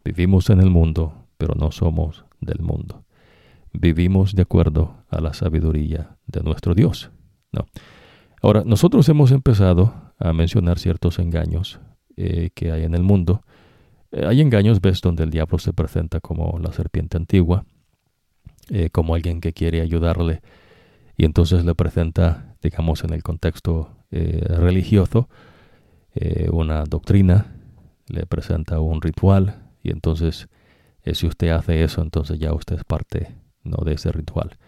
vivimos en el mundo, pero no somos del mundo. Vivimos de acuerdo a la sabiduría de nuestro Dios. ¿no? Ahora, nosotros hemos empezado a mencionar ciertos engaños eh, que hay en el mundo. Eh, hay engaños, ves, donde el diablo se presenta como la serpiente antigua, eh, como alguien que quiere ayudarle, y entonces le presenta, digamos, en el contexto religioso, una doctrina, le presenta un ritual, y entonces, si usted hace eso, entonces ya usted es parte ¿no? de ese ritual.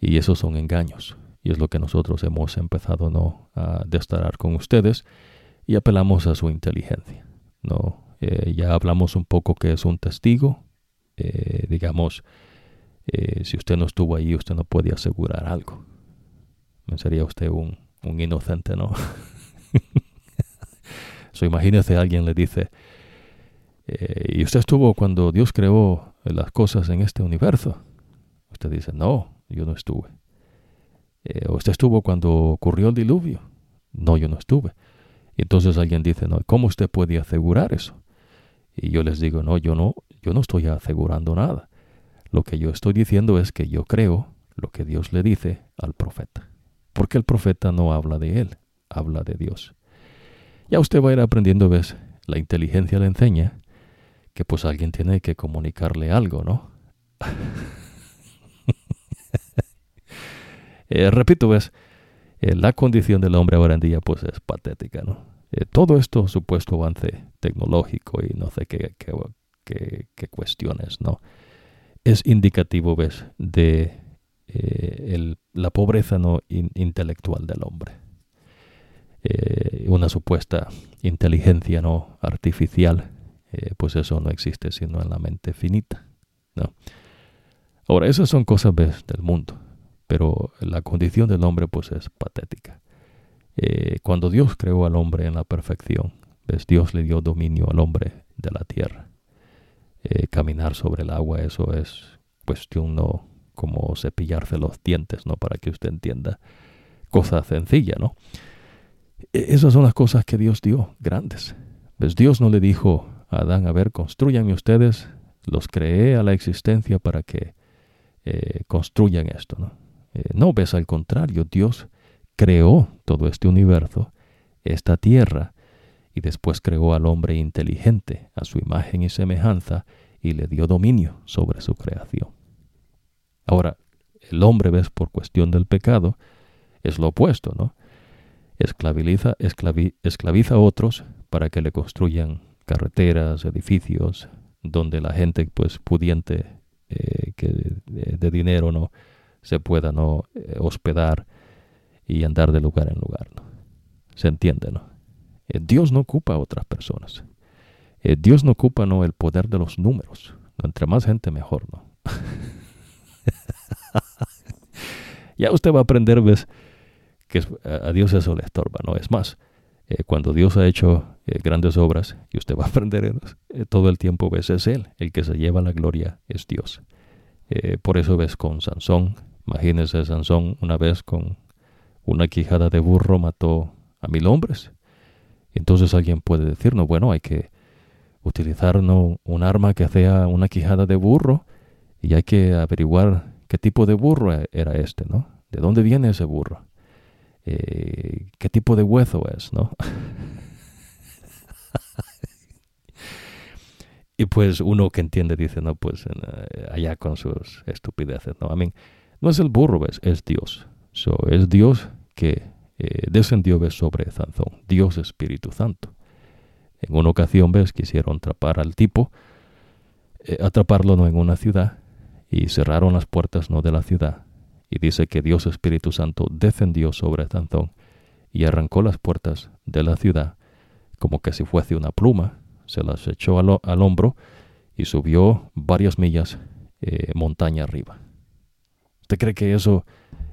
Y esos son engaños. Y es lo que nosotros hemos empezado ¿no? a destarar con ustedes y apelamos a su inteligencia. ¿no? Eh, ya hablamos un poco que es un testigo. Eh, digamos, eh, si usted no estuvo ahí, usted no puede asegurar algo. Sería usted un, un inocente, ¿no? so, imagínese alguien le dice, ¿y usted estuvo cuando Dios creó las cosas en este universo? Usted dice, no, yo no estuve. ¿Usted estuvo cuando ocurrió el diluvio? No, yo no estuve. Y entonces alguien dice, no, ¿cómo usted puede asegurar eso? Y yo les digo, no, yo no, yo no estoy asegurando nada. Lo que yo estoy diciendo es que yo creo lo que Dios le dice al profeta. Porque el profeta no habla de él, habla de Dios. Ya usted va a ir aprendiendo, ¿ves? La inteligencia le enseña pues alguien tiene que comunicarle algo, ¿no? Eh, repito, ¿ves? la condición del hombre ahora en día pues es patética, ¿no? todo esto supuesto avance tecnológico y no sé qué, qué, cuestiones, ¿no? Es indicativo, ¿ves?, de la pobreza no intelectual del hombre. una supuesta inteligencia no artificial eh, pues eso no existe sino en la mente finita. ¿no? Ahora, esas son cosas del mundo, pero la condición del hombre pues es patética. Eh, cuando Dios creó al hombre en la perfección, ¿ves? Dios le dio dominio al hombre de la tierra. Eh, caminar sobre el agua, eso es cuestión no como cepillarse los dientes, ¿no? Para que usted entienda. Cosa sencilla, ¿no? E, esas son las cosas que Dios dio, grandes. ¿Ves? Dios no le dijo Adán, a ver, construyanme ustedes, los creé a la existencia para que eh, construyan esto. ¿no? Eh, no, ves, al contrario, Dios creó todo este universo, esta tierra, y después creó al hombre inteligente a su imagen y semejanza y le dio dominio sobre su creación. Ahora, el hombre, ves, por cuestión del pecado, es lo opuesto, ¿no? Esclaviza, esclaviza a otros para que le construyan carreteras, edificios, donde la gente pues pudiente eh, que de, dinero no se pueda no eh, hospedar y andar de lugar en lugar. ¿no? Se entiende, ¿no? Eh, Dios no ocupa a otras personas. Dios no ocupa no el poder de los números. Entre más gente mejor, ¿no? ya usted va a aprender, ves, que a Dios eso le estorba, ¿no? Es más, eh, cuando Dios ha hecho eh, grandes obras, y usted va a aprender eh, todo el tiempo, ves, es Él, el que se lleva la gloria es Dios. por eso ves con Sansón, imagínese Sansón una vez con una quijada de burro mató a mil hombres. Entonces alguien puede decirnos, bueno, hay que utilizar un arma que sea una quijada de burro y hay que averiguar qué tipo de burro era este, ¿no? ¿De dónde viene ese burro? Eh, qué tipo de hueso es, ¿no? y pues uno que entiende dice, no, pues eh, allá con sus estupideces, ¿no? I mean, no es el burro, ¿ves? Es Dios. So, es Dios que eh, descendió, ¿ves? Sobre Zanzón. Dios Espíritu Santo. En una ocasión, ¿ves? Quisieron atrapar al tipo, atraparlo ¿no? en una ciudad y cerraron las puertas, ¿no? De la ciudad y dice que Dios Espíritu Santo descendió sobre Tanzón y arrancó las puertas de la ciudad como que si fuese una pluma, se las echó al, hombro y subió varias millas eh, montaña arriba. ¿Usted cree que eso,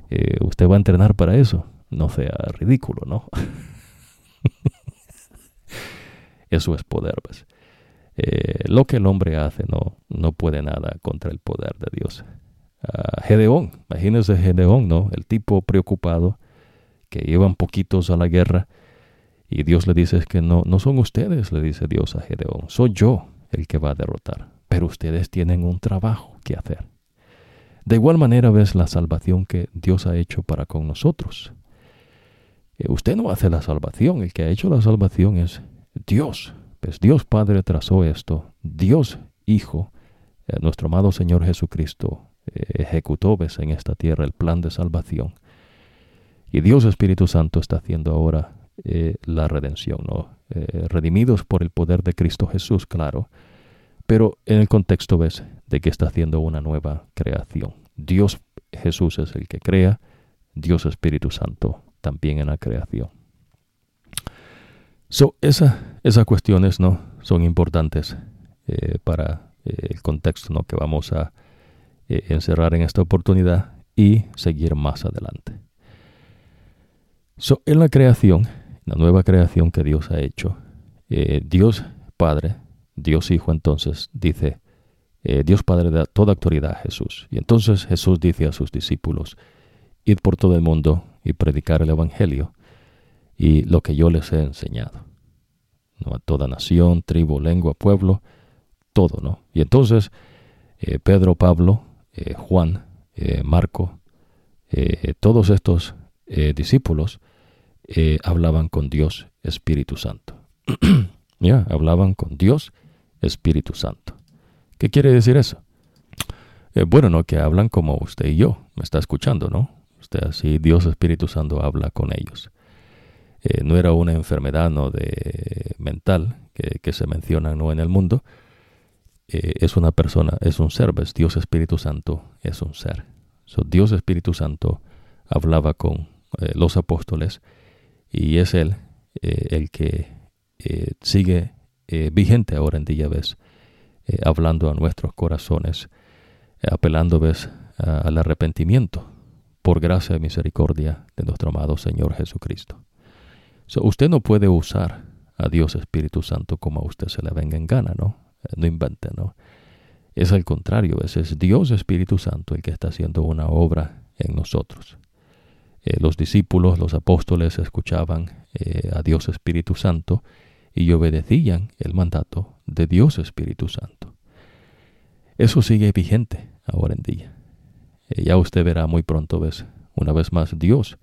eh, usted va a entrenar para eso? No sea ridículo, ¿no? eso es poder, ¿ves? Eh, lo que el hombre hace no, no puede nada contra el poder de Dios. Gedeón, imagínense Gedeón, ¿no? El tipo preocupado que iban poquitos a la guerra y Dios le dice que no, no son ustedes, le dice Dios a Gedeón, soy yo el que va a derrotar, pero ustedes tienen un trabajo que hacer. De igual manera ves la salvación que Dios ha hecho para con nosotros. Eh, usted no hace la salvación, el que ha hecho la salvación es Dios. Pues Dios Padre trazó esto, Dios Hijo, eh, nuestro amado Señor Jesucristo eh, ejecutó en esta tierra el plan de salvación. Y Dios Espíritu Santo está haciendo ahora eh, la redención, ¿no? Eh, redimidos por el poder de Cristo Jesús, claro, pero en el contexto ves de que está haciendo una nueva creación. Dios Jesús es el que crea, Dios Espíritu Santo también en la creación. So, esa, esas cuestiones no son importantes para el contexto ¿no? que vamos a eh, encerrar en esta oportunidad y seguir más adelante. So, en la creación, la nueva creación que Dios ha hecho, eh, Dios Padre, Dios Hijo entonces dice, eh, Dios Padre da toda autoridad a Jesús. Y entonces Jesús dice a sus discípulos, id por todo el mundo y predicar el Evangelio y lo que yo les he enseñado. ¿no? A toda nación, tribu, lengua, pueblo, todo, ¿no? Y entonces Pedro, Pablo eh, Juan, eh, Marco, eh, todos estos discípulos hablaban con Dios Espíritu Santo. ya, hablaban con Dios Espíritu Santo. ¿Qué quiere decir eso? bueno, no, que hablan como usted y yo, me está escuchando, ¿no? O sea, si Dios Espíritu Santo habla con ellos. No era una enfermedad ¿no? de, mental que, se menciona ¿no? en el mundo. Eh, es una persona, es un ser. Dios Espíritu Santo es un ser. Dios Espíritu Santo hablaba con eh, los apóstoles y es Él el que sigue vigente ahora en día, ¿ves? hablando a nuestros corazones, apelando, ¿ves? al arrepentimiento por gracia y misericordia de nuestro amado Señor Jesucristo usted no puede usar a Dios Espíritu Santo como a usted se le venga en gana, ¿no? Eh, no invente, ¿no? Es al contrario, es Dios Espíritu Santo el que está haciendo una obra en nosotros. Eh, los discípulos, los apóstoles escuchaban eh, a Dios Espíritu Santo y obedecían el mandato de Dios Espíritu Santo. Eso sigue vigente ahora en día. ya usted verá muy pronto, ¿ves? Una vez más, Dios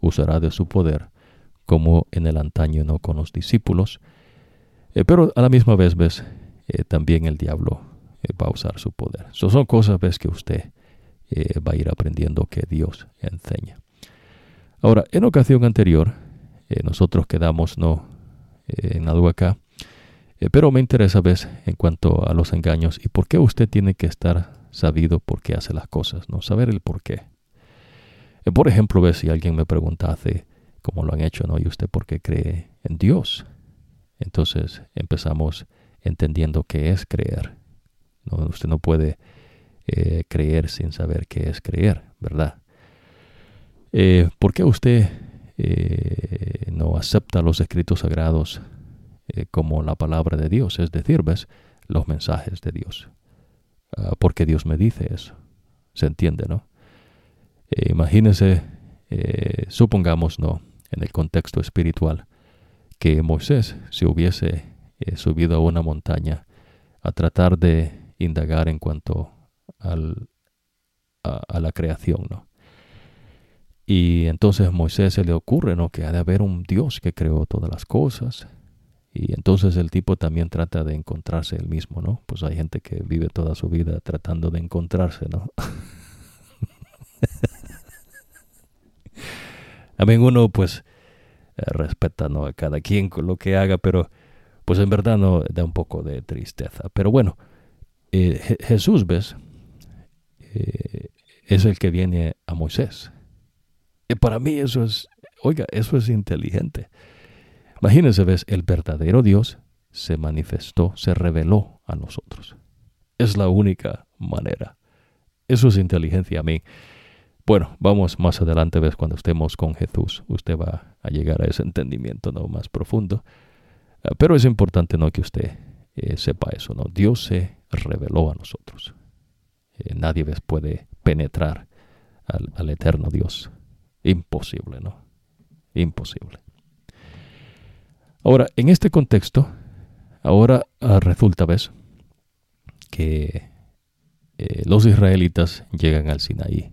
usará de su poder como en el antaño no con los discípulos. Eh, pero a la misma vez, ves, eh, también el diablo eh, va a usar su poder. So, son cosas, ves, que usted va a ir aprendiendo que Dios enseña. Ahora, en ocasión anterior, nosotros quedamos no en algo acá, pero me interesa, ves, en cuanto a los engaños y por qué usted tiene que estar sabido por qué hace las cosas, no saber el por qué. por ejemplo, ves, si alguien me pregunta hace como lo han hecho, ¿no? Y usted porque cree en Dios. Entonces empezamos entendiendo qué es creer. Usted no puede eh, creer sin saber qué es creer, ¿verdad? Eh, ¿Por qué usted eh, no acepta los escritos sagrados como la palabra de Dios? Es decir, ¿ves? Los mensajes de Dios. Ah, porque Dios me dice eso. ¿Se entiende, no? imagínese, supongamos, no, en el contexto espiritual, que Moisés se hubiese eh, subido a una montaña a tratar de indagar en cuanto al, a, la creación, ¿no? Y entonces a Moisés se le ocurre, ¿no? Que ha de haber un Dios que creó todas las cosas. Y entonces el tipo también trata de encontrarse él mismo, ¿no? Pues hay gente que vive toda su vida tratando de encontrarse, ¿no? A mí uno pues eh, respeta ¿no? a cada quien con lo que haga, pero pues en verdad no da un poco de tristeza. Pero bueno, eh, Jesús, ¿ves? Eh, es el que viene a Moisés. Y para mí eso es, oiga, eso es inteligente. Imagínense, ¿ves? El verdadero Dios se manifestó, se reveló a nosotros. Es la única manera. Eso es inteligencia a mí. Bueno, vamos más adelante, ves, cuando estemos con Jesús, usted va a llegar a ese entendimiento ¿no? más profundo. Ah, pero es importante ¿no? que usted eh, sepa eso, ¿no? Dios se reveló a nosotros. Eh, nadie puede penetrar al, eterno Dios. Imposible, ¿no? Imposible. Ahora, en este contexto, ahora ah, resulta, ves, que eh, los israelitas llegan al Sinaí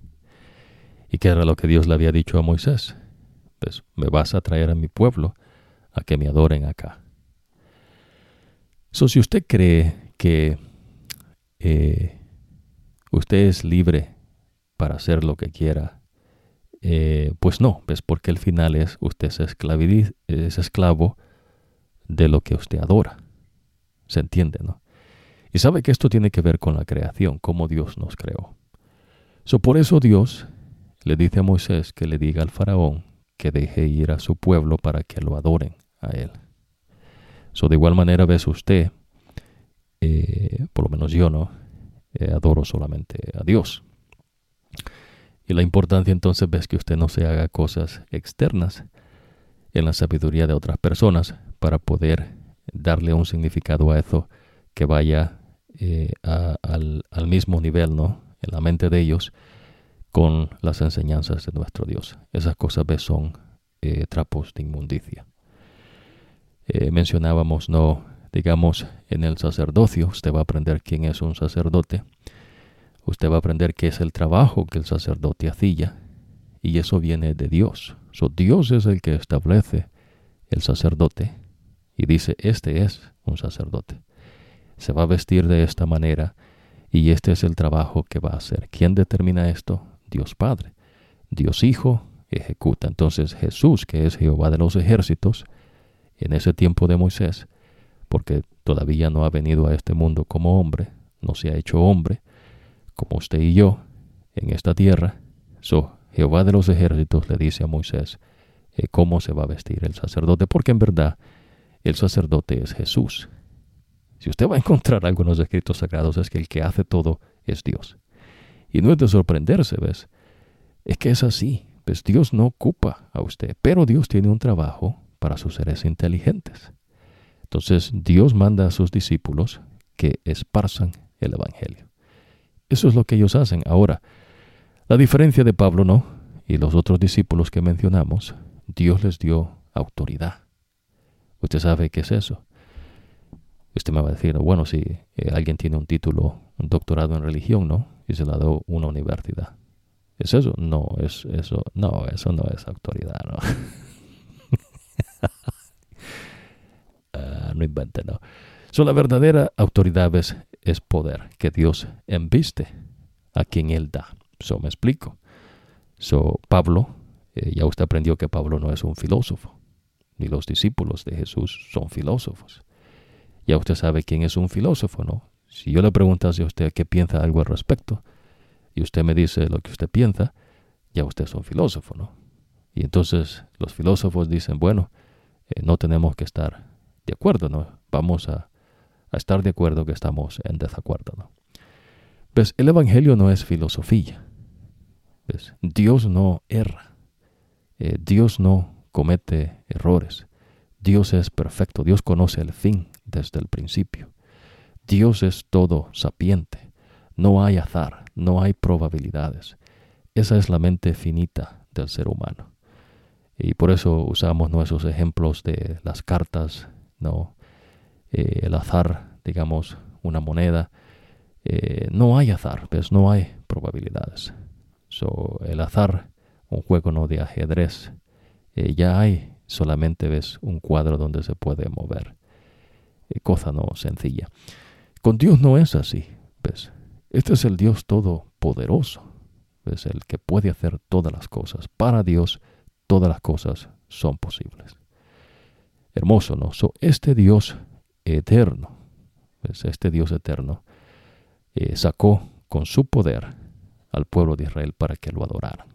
¿Y qué era lo que Dios le había dicho a Moisés? Pues me vas a traer a mi pueblo a que me adoren acá. So, si usted cree que eh, usted es libre para hacer lo que quiera, eh, pues no, porque el final es usted es, es esclavo de lo que usted adora. ¿Se entiende, no? Y sabe que esto tiene que ver con la creación, cómo Dios nos creó. So, por eso Dios le dice a Moisés que le diga al faraón que deje ir a su pueblo para que lo adoren a él. So, de igual manera ves usted, eh, por lo menos yo no, eh, adoro solamente a Dios. Y la importancia entonces ves que usted no se haga cosas externas en la sabiduría de otras personas para poder darle un significado a eso que vaya eh, al, mismo nivel, ¿no? En la mente de ellos con las enseñanzas de nuestro Dios. Esas cosas son eh, trapos de inmundicia. Eh, mencionábamos, no, digamos, en el sacerdocio, usted va a aprender quién es un sacerdote, usted va a aprender qué es el trabajo que el sacerdote hacía, y eso viene de Dios. So, Dios es el que establece el sacerdote y dice, este es un sacerdote. Se va a vestir de esta manera y este es el trabajo que va a hacer. ¿Quién determina esto? Dios Padre. Dios Hijo ejecuta. Entonces Jesús, que es Jehová de los ejércitos, en ese tiempo de Moisés, porque todavía no ha venido a este mundo como hombre, no se ha hecho hombre, como usted y yo, en esta tierra, so, Jehová de los ejércitos le dice a Moisés eh, cómo se va a vestir el sacerdote, porque en verdad el sacerdote es Jesús. Si usted va a encontrar algo en los escritos sagrados es que el que hace todo es Dios. Y no es de sorprenderse, ¿ves? Es que es así. Pues Dios no ocupa a usted, pero Dios tiene un trabajo para sus seres inteligentes. Entonces Dios manda a sus discípulos que esparzan el Evangelio. Eso es lo que ellos hacen. Ahora, la diferencia de Pablo no, y los otros discípulos que mencionamos, Dios les dio autoridad. Usted sabe qué es eso. Usted me va a decir, bueno, si eh, alguien tiene un título, un doctorado en religión, ¿no? Y se la dio una universidad. ¿Es eso? No, es eso. No, eso no es autoridad, ¿no? Ah, no invente, ¿no? So, la verdadera autoridad es, poder que Dios embiste a quien Él da. So, me explico. So, Pablo, eh, ya usted aprendió que Pablo no es un filósofo, ni los discípulos de Jesús son filósofos. Ya usted sabe quién es un filósofo, ¿no? Si yo le preguntase a usted qué piensa algo al respecto, y usted me dice lo que usted piensa, ya usted es un filósofo, ¿no? Y entonces los filósofos dicen, bueno, eh, no tenemos que estar de acuerdo, ¿no? Vamos a estar de acuerdo que estamos en desacuerdo. Pues el Evangelio no es filosofía. Dios no erra. Eh, Dios no comete errores. Dios es perfecto. Dios conoce el fin desde el principio. Dios es todo sapiente. No hay azar, no hay probabilidades. Esa es la mente finita del ser humano. Y por eso usamos nuestros ejemplos de las cartas, Eh, el azar, digamos, una moneda. Eh, no hay azar, pues no hay probabilidades. So, el azar, un juego no de ajedrez, eh, ya hay solamente ves un cuadro donde se puede mover. cosa no sencilla. Con Dios no es así, ¿ves? Este es el Dios todopoderoso, es el que puede hacer todas las cosas. Para Dios todas las cosas son posibles. Hermoso, ¿no? So, este Dios eterno, pues este Dios eterno, eh, sacó con su poder al pueblo de Israel para que lo adoraran.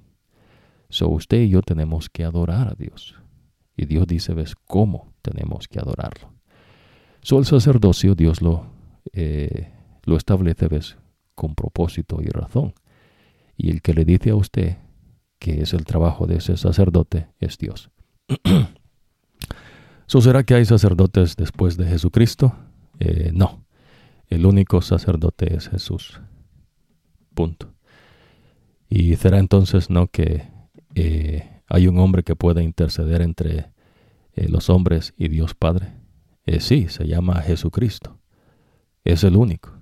So usted y yo tenemos que adorar a Dios. Y Dios dice, ¿ves cómo tenemos que adorarlo? So el sacerdocio Dios lo, eh, lo establece, ¿ves? Con propósito y razón. Y el que le dice a usted que es el trabajo de ese sacerdote es Dios. ¿Será que hay sacerdotes después de Jesucristo? Eh, no. El único sacerdote es Jesús. Punto. Y será entonces no que eh, hay un hombre que pueda interceder entre eh, los hombres y Dios Padre. sí, se llama Jesucristo. Es el único.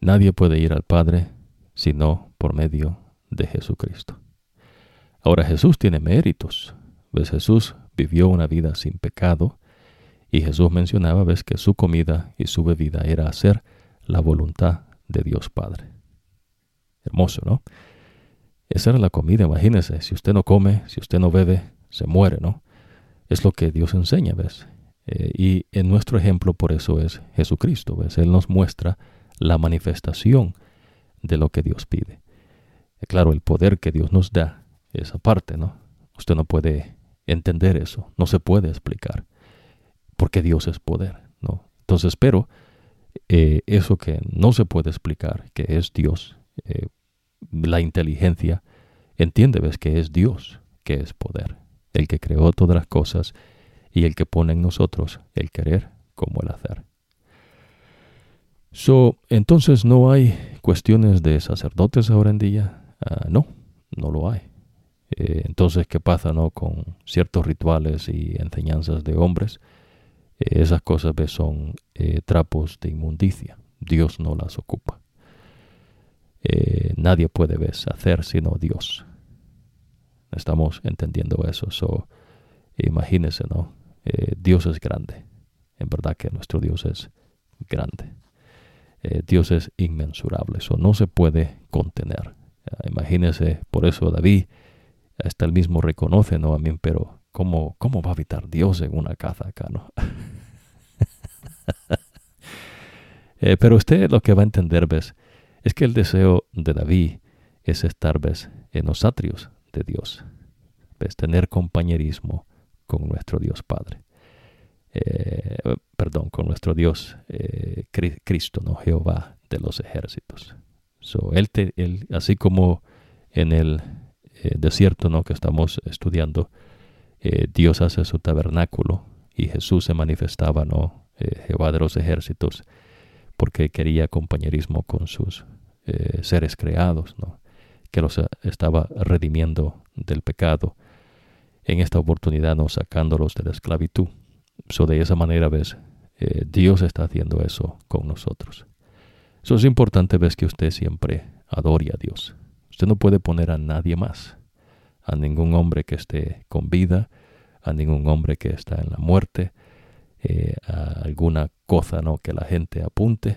Nadie puede ir al Padre sino por medio de Jesucristo. Ahora Jesús tiene méritos. ¿Ves? Jesús vivió una vida sin pecado, y Jesús mencionaba, ves, que su comida y su bebida era hacer la voluntad de Dios Padre. Hermoso, ¿no? Esa era la comida, imagínese, si usted no come, si usted no bebe, se muere, ¿no? Es lo que Dios enseña, ¿ves? Eh, y en nuestro ejemplo por eso es Jesucristo, ¿ves? Él nos muestra la manifestación de lo que Dios pide. Eh, claro, el poder que Dios nos da es aparte, ¿no? Usted no puede entender eso, no se puede explicar, porque Dios es poder, ¿no? Entonces, pero eh, eso que no se puede explicar, que es Dios, eh, la inteligencia, entiende, ves, que es Dios, que es poder, el que creó todas las cosas y el que pone en nosotros el querer como el hacer. So, entonces no hay cuestiones de sacerdotes ahora en día. Ah, no, no lo hay. Eh, entonces, ¿qué pasa no? con ciertos rituales y enseñanzas de hombres? Eh, esas cosas son eh, trapos de inmundicia. Dios no las ocupa. nadie puede ¿ves? hacer sino Dios. Estamos entendiendo eso. So, imagínense, ¿no? Dios es grande. En verdad que nuestro Dios es grande. Dios es inmensurable. Eso no se puede contener. imagínense, por eso David hasta él mismo reconoce, ¿no? A mí, pero ¿cómo, cómo va a habitar Dios en una casa acá, ¿no? Eh, pero usted lo que va a entender, ¿ves? Es que el deseo de David es estar, ¿ves? En los atrios de Dios. ¿Ves? Tener compañerismo con nuestro Dios Padre. Eh, perdón, con nuestro Dios eh, Cristo, ¿no? Jehová de los ejércitos. So, él, él, así como en el desierto ¿no? que estamos estudiando, Dios hace su tabernáculo y Jesús se manifestaba, ¿no? Jehová de los ejércitos porque quería compañerismo con sus eh, seres creados, ¿no? que los eh, estaba redimiendo del pecado, en esta oportunidad no sacándolos de la esclavitud. So, de esa manera, ves, eh, Dios está haciendo eso con nosotros. Eso es importante, ves, que usted siempre adore a Dios. Usted no puede poner a nadie más, a ningún hombre que esté con vida, a ningún hombre que está en la muerte, eh, a alguna cosa ¿no? que la gente apunte,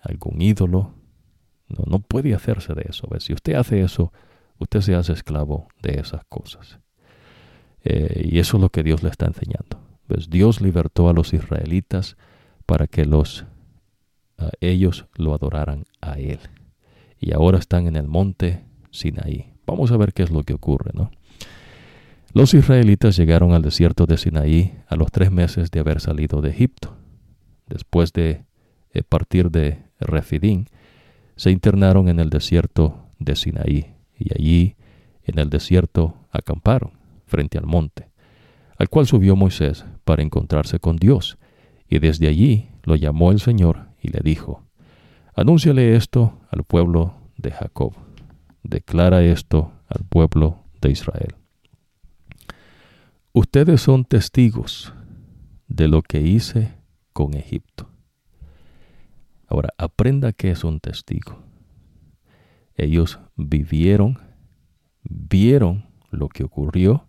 algún ídolo. No, no puede hacerse de eso. Si usted hace eso, usted se hace esclavo de esas cosas. Eh, y eso es lo que Dios le está enseñando. ¿Ves? Dios libertó a los israelitas para que los, ellos lo adoraran a Él. Y ahora están en el monte Sinaí. Vamos a ver qué es lo que ocurre, ¿no? Los israelitas llegaron al desierto de Sinaí a los tres meses de haber salido de Egipto. Después de eh, partir de Refidín, se internaron en el desierto de Sinaí y allí en el desierto acamparon frente al monte, al cual subió Moisés para encontrarse con Dios, y desde allí lo llamó el Señor y le dijo, Anúnciale esto al pueblo de Jacob, declara esto al pueblo de Israel. Ustedes son testigos de lo que hice con Egipto. Ahora, aprenda que es un testigo. Ellos vivieron, vieron lo que ocurrió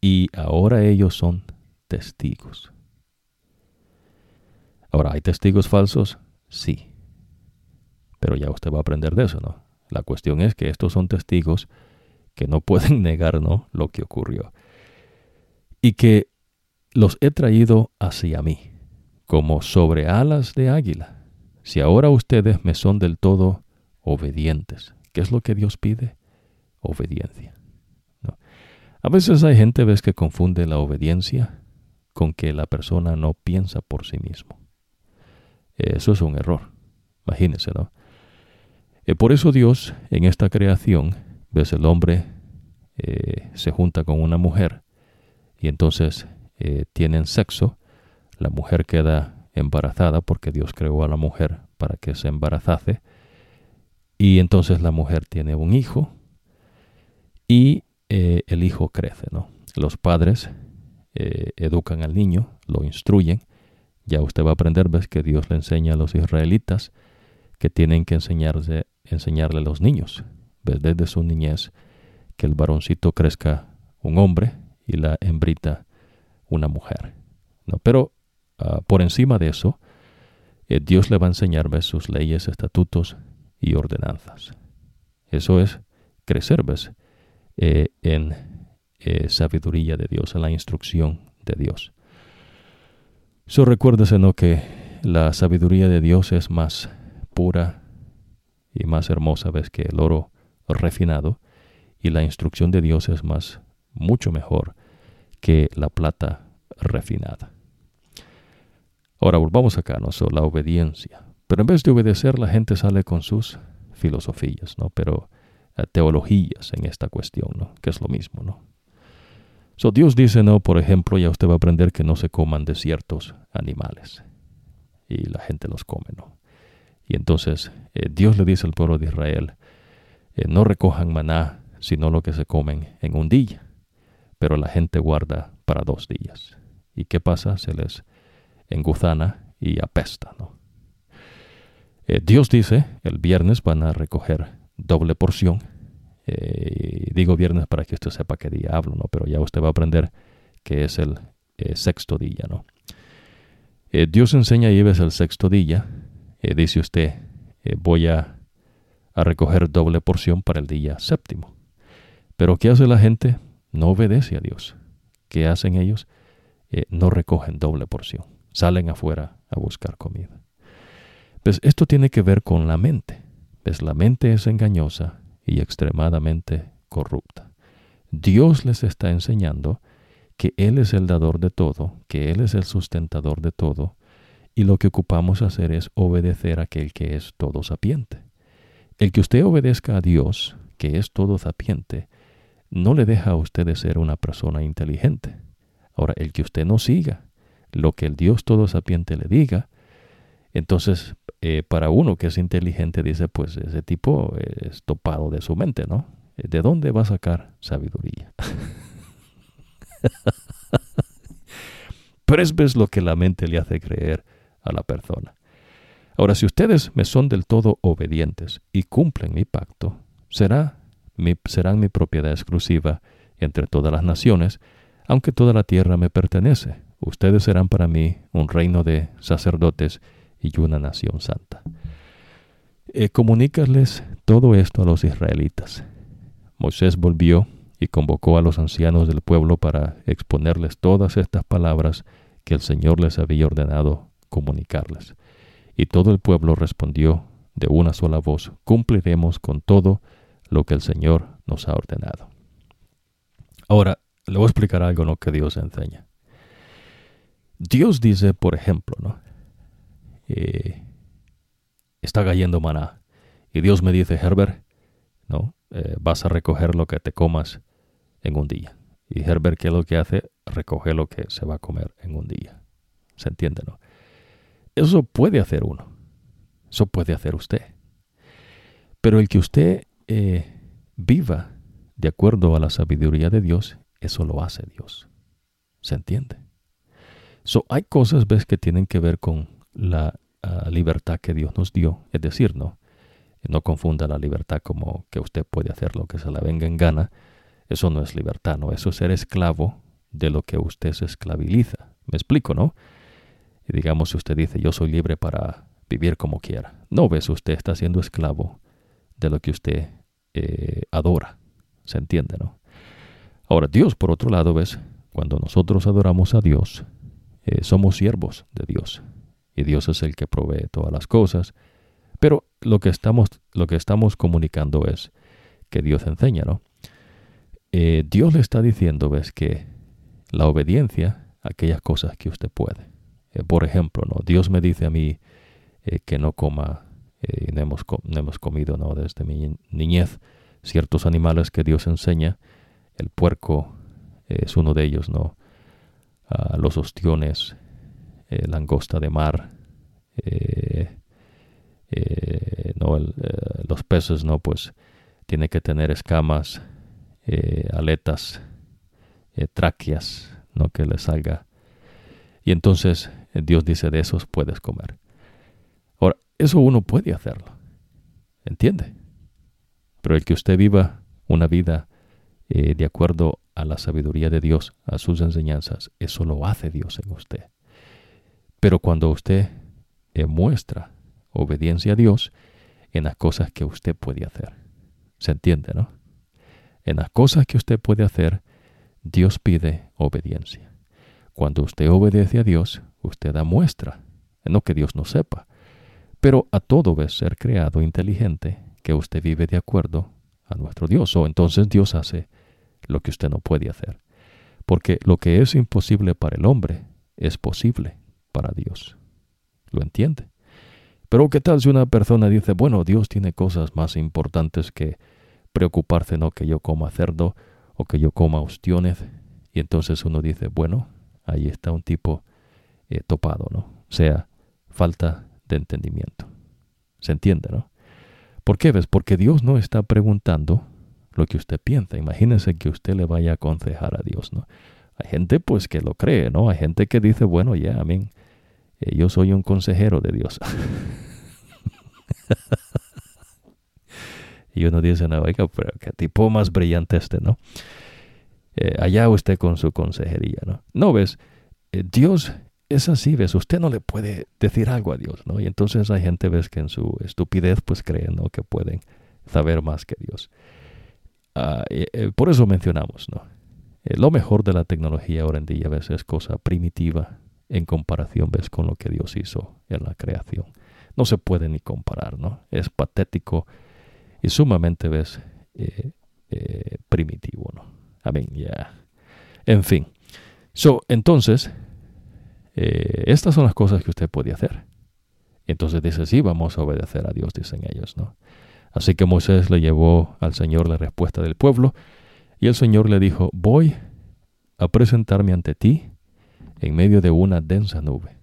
y ahora ellos son testigos. Ahora, ¿hay testigos falsos? Sí. Pero ya usted va a aprender de eso, ¿no? La cuestión es que estos son testigos que no pueden negar ¿no? lo que ocurrió. Y que los he traído hacia mí, como sobre alas de águila. Si ahora ustedes me son del todo obedientes, ¿qué es lo que Dios pide? Obediencia. A veces hay gente ves que confunde la obediencia con que la persona no piensa por sí mismo. Eso es un error. Imagínense, ¿no? Eh, por eso Dios en esta creación ves el hombre eh, se junta con una mujer y entonces eh, tienen sexo, la mujer queda embarazada porque Dios creó a la mujer para que se embarazase y entonces la mujer tiene un hijo y eh, el hijo crece, ¿no? Los padres educan al niño, lo instruyen, ya usted va a aprender, ves que Dios le enseña a los israelitas que tienen que enseñarse, enseñarle a los niños, desde su niñez, que el varoncito crezca un hombre y la hembrita una mujer. ¿no? Pero ah, por encima de eso, eh, Dios le va a enseñar sus leyes, estatutos y ordenanzas. Eso es crecer ¿ves? Eh, en eh, sabiduría de Dios, en la instrucción de Dios. So recuérdese ¿no? que la sabiduría de Dios es más pura y más hermosa ¿ves? que el oro refinado y la instrucción de Dios es más, mucho mejor que la plata refinada. Ahora volvamos acá, ¿no? la obediencia. Pero en vez de obedecer, la gente sale con sus filosofías, ¿no? Pero eh, teologías en esta cuestión, ¿no? Que es lo mismo, ¿no? So, Dios dice, ¿no? Por ejemplo, ya usted va a aprender que no se coman de ciertos animales. Y la gente los come, ¿no? Y entonces eh, Dios le dice al pueblo de Israel, eh, no recojan maná sino lo que se comen en un día, pero la gente guarda para dos días. ¿Y qué pasa? Se les enguzana y apesta, ¿no? Eh, Dios dice, el viernes van a recoger doble porción. Eh, digo viernes para que usted sepa qué día hablo, ¿no? Pero ya usted va a aprender que es el eh, sexto día, ¿no? Dios enseña y ves el sexto día. dice usted, voy a a recoger doble porción para el día séptimo. Pero ¿qué hace la gente? No obedece a Dios. ¿Qué hacen ellos? Eh, no recogen doble porción. Salen afuera a buscar comida. Pues esto tiene que ver con la mente. Pues la mente es engañosa y extremadamente corrupta. Dios les está enseñando que Él es el dador de todo, que Él es el sustentador de todo, y lo que ocupamos hacer es obedecer a aquel que es todo sapiente. El que usted obedezca a Dios, que es todo sapiente, no le deja a usted de ser una persona inteligente. Ahora, el que usted no siga lo que el Dios todo sapiente le diga, entonces eh, para uno que es inteligente dice, pues ese tipo es topado de su mente, ¿no? ¿De dónde va a sacar sabiduría? Pero es lo que la mente le hace creer a la persona. Ahora, si ustedes me son del todo obedientes y cumplen mi pacto, será serán mi propiedad exclusiva entre todas las naciones, aunque toda la tierra me pertenece. Ustedes serán para mí un reino de sacerdotes y una nación santa. Eh, comunícales todo esto a los israelitas. Moisés volvió y convocó a los ancianos del pueblo para exponerles todas estas palabras que el Señor les había ordenado comunicarles. Y todo el pueblo respondió de una sola voz, cumpliremos con todo lo que el Señor nos ha ordenado. Ahora, le voy a explicar algo ¿no? que Dios enseña. Dios dice, por ejemplo, ¿no? Eh, está cayendo maná. Y Dios me dice, Herbert, ¿no? Eh, vas a recoger lo que te comas en un día. Y Herbert, ¿qué es lo que hace? Recoge lo que se va a comer en un día. ¿Se entiende, no? Eso puede hacer uno. Eso puede hacer usted. Pero el que usted eh, viva de acuerdo a la sabiduría de Dios, eso lo hace Dios. ¿Se entiende? So, hay cosas, ves, que tienen que ver con la ah, libertad que Dios nos dio. Es decir, no, no confunda la libertad como que usted puede hacer lo que se la venga en gana. Eso no es libertad, no. Eso es ser esclavo de lo que usted se esclaviliza. ¿Me explico, no? Y digamos, si usted dice, yo soy libre para vivir como quiera. No, ves, usted está siendo esclavo de lo que usted eh, adora. ¿Se entiende, no? Ahora, Dios, por otro lado, ves, cuando nosotros adoramos a Dios, eh, somos siervos de Dios. Y Dios es el que provee todas las cosas. Pero lo que estamos, lo que estamos comunicando es que Dios enseña, ¿no? Eh, Dios le está diciendo, ves, que la obediencia a aquellas cosas que usted puede. por ejemplo, ¿no? Dios me dice a mí que no coma eh, no, hemos, hemos comido ¿no? desde mi niñez ciertos animales que Dios enseña. El puerco es uno de ellos, ¿no? Ah, los ostiones, eh, langosta de mar, eh, no los peces, ¿no? Pues tiene que tener escamas, aletas, tráqueas, ¿no? Que le salga. Y entonces Dios dice, de esos puedes comer. Eso uno puede hacerlo. ¿Entiende? Pero el que usted viva una vida eh, de acuerdo a la sabiduría de Dios, a sus enseñanzas, eso lo hace Dios en usted. Pero cuando usted muestra obediencia a Dios en las cosas que usted puede hacer, ¿se entiende, no? En las cosas que usted puede hacer, Dios pide obediencia. Cuando usted obedece a Dios, usted da muestra, no que Dios no sepa, pero a todo ves ser creado inteligente que usted vive de acuerdo a nuestro Dios. O entonces Dios hace lo que usted no puede hacer. Porque lo que es imposible para el hombre es posible para Dios. ¿Lo entiende? Pero ¿qué tal si una persona dice, bueno, Dios tiene cosas más importantes que preocuparse, no que yo coma cerdo o que yo coma ostiones? Y entonces uno dice, bueno, ahí está un tipo eh, topado, ¿no? O sea, falta de entendimiento. ¿Se entiende, no? ¿Por qué ves? Porque Dios no está preguntando lo que usted piensa. Imagínese que usted le vaya a aconsejar a Dios, ¿no? Hay gente pues que lo cree, ¿no? Hay gente que dice, bueno, ya, amén, eh, yo soy un consejero de Dios. y uno dice, no, oiga, pero qué tipo más brillante este, ¿no? Eh, allá usted con su consejería, ¿no? No ves, eh, Dios es así, ves, usted no le puede decir algo a Dios, ¿no? Y entonces hay gente, ves, que en su estupidez, pues creen, ¿no? Que pueden saber más que Dios. Ah, eh, por eso mencionamos, ¿no? Lo mejor de la tecnología ahora en día ¿ves? es cosa primitiva en comparación ¿ves? con lo que Dios hizo en la creación. No se puede ni comparar, ¿no? Es patético y sumamente ¿ves? primitivo, ¿no? Amén, ya. En fin. So, entonces, estas son las cosas que usted puede hacer. Entonces dice, sí, vamos a obedecer a Dios, dicen ellos, ¿no? Así que Moisés le llevó al Señor la respuesta del pueblo, y el Señor le dijo, voy a presentarme ante ti en medio de una densa nube,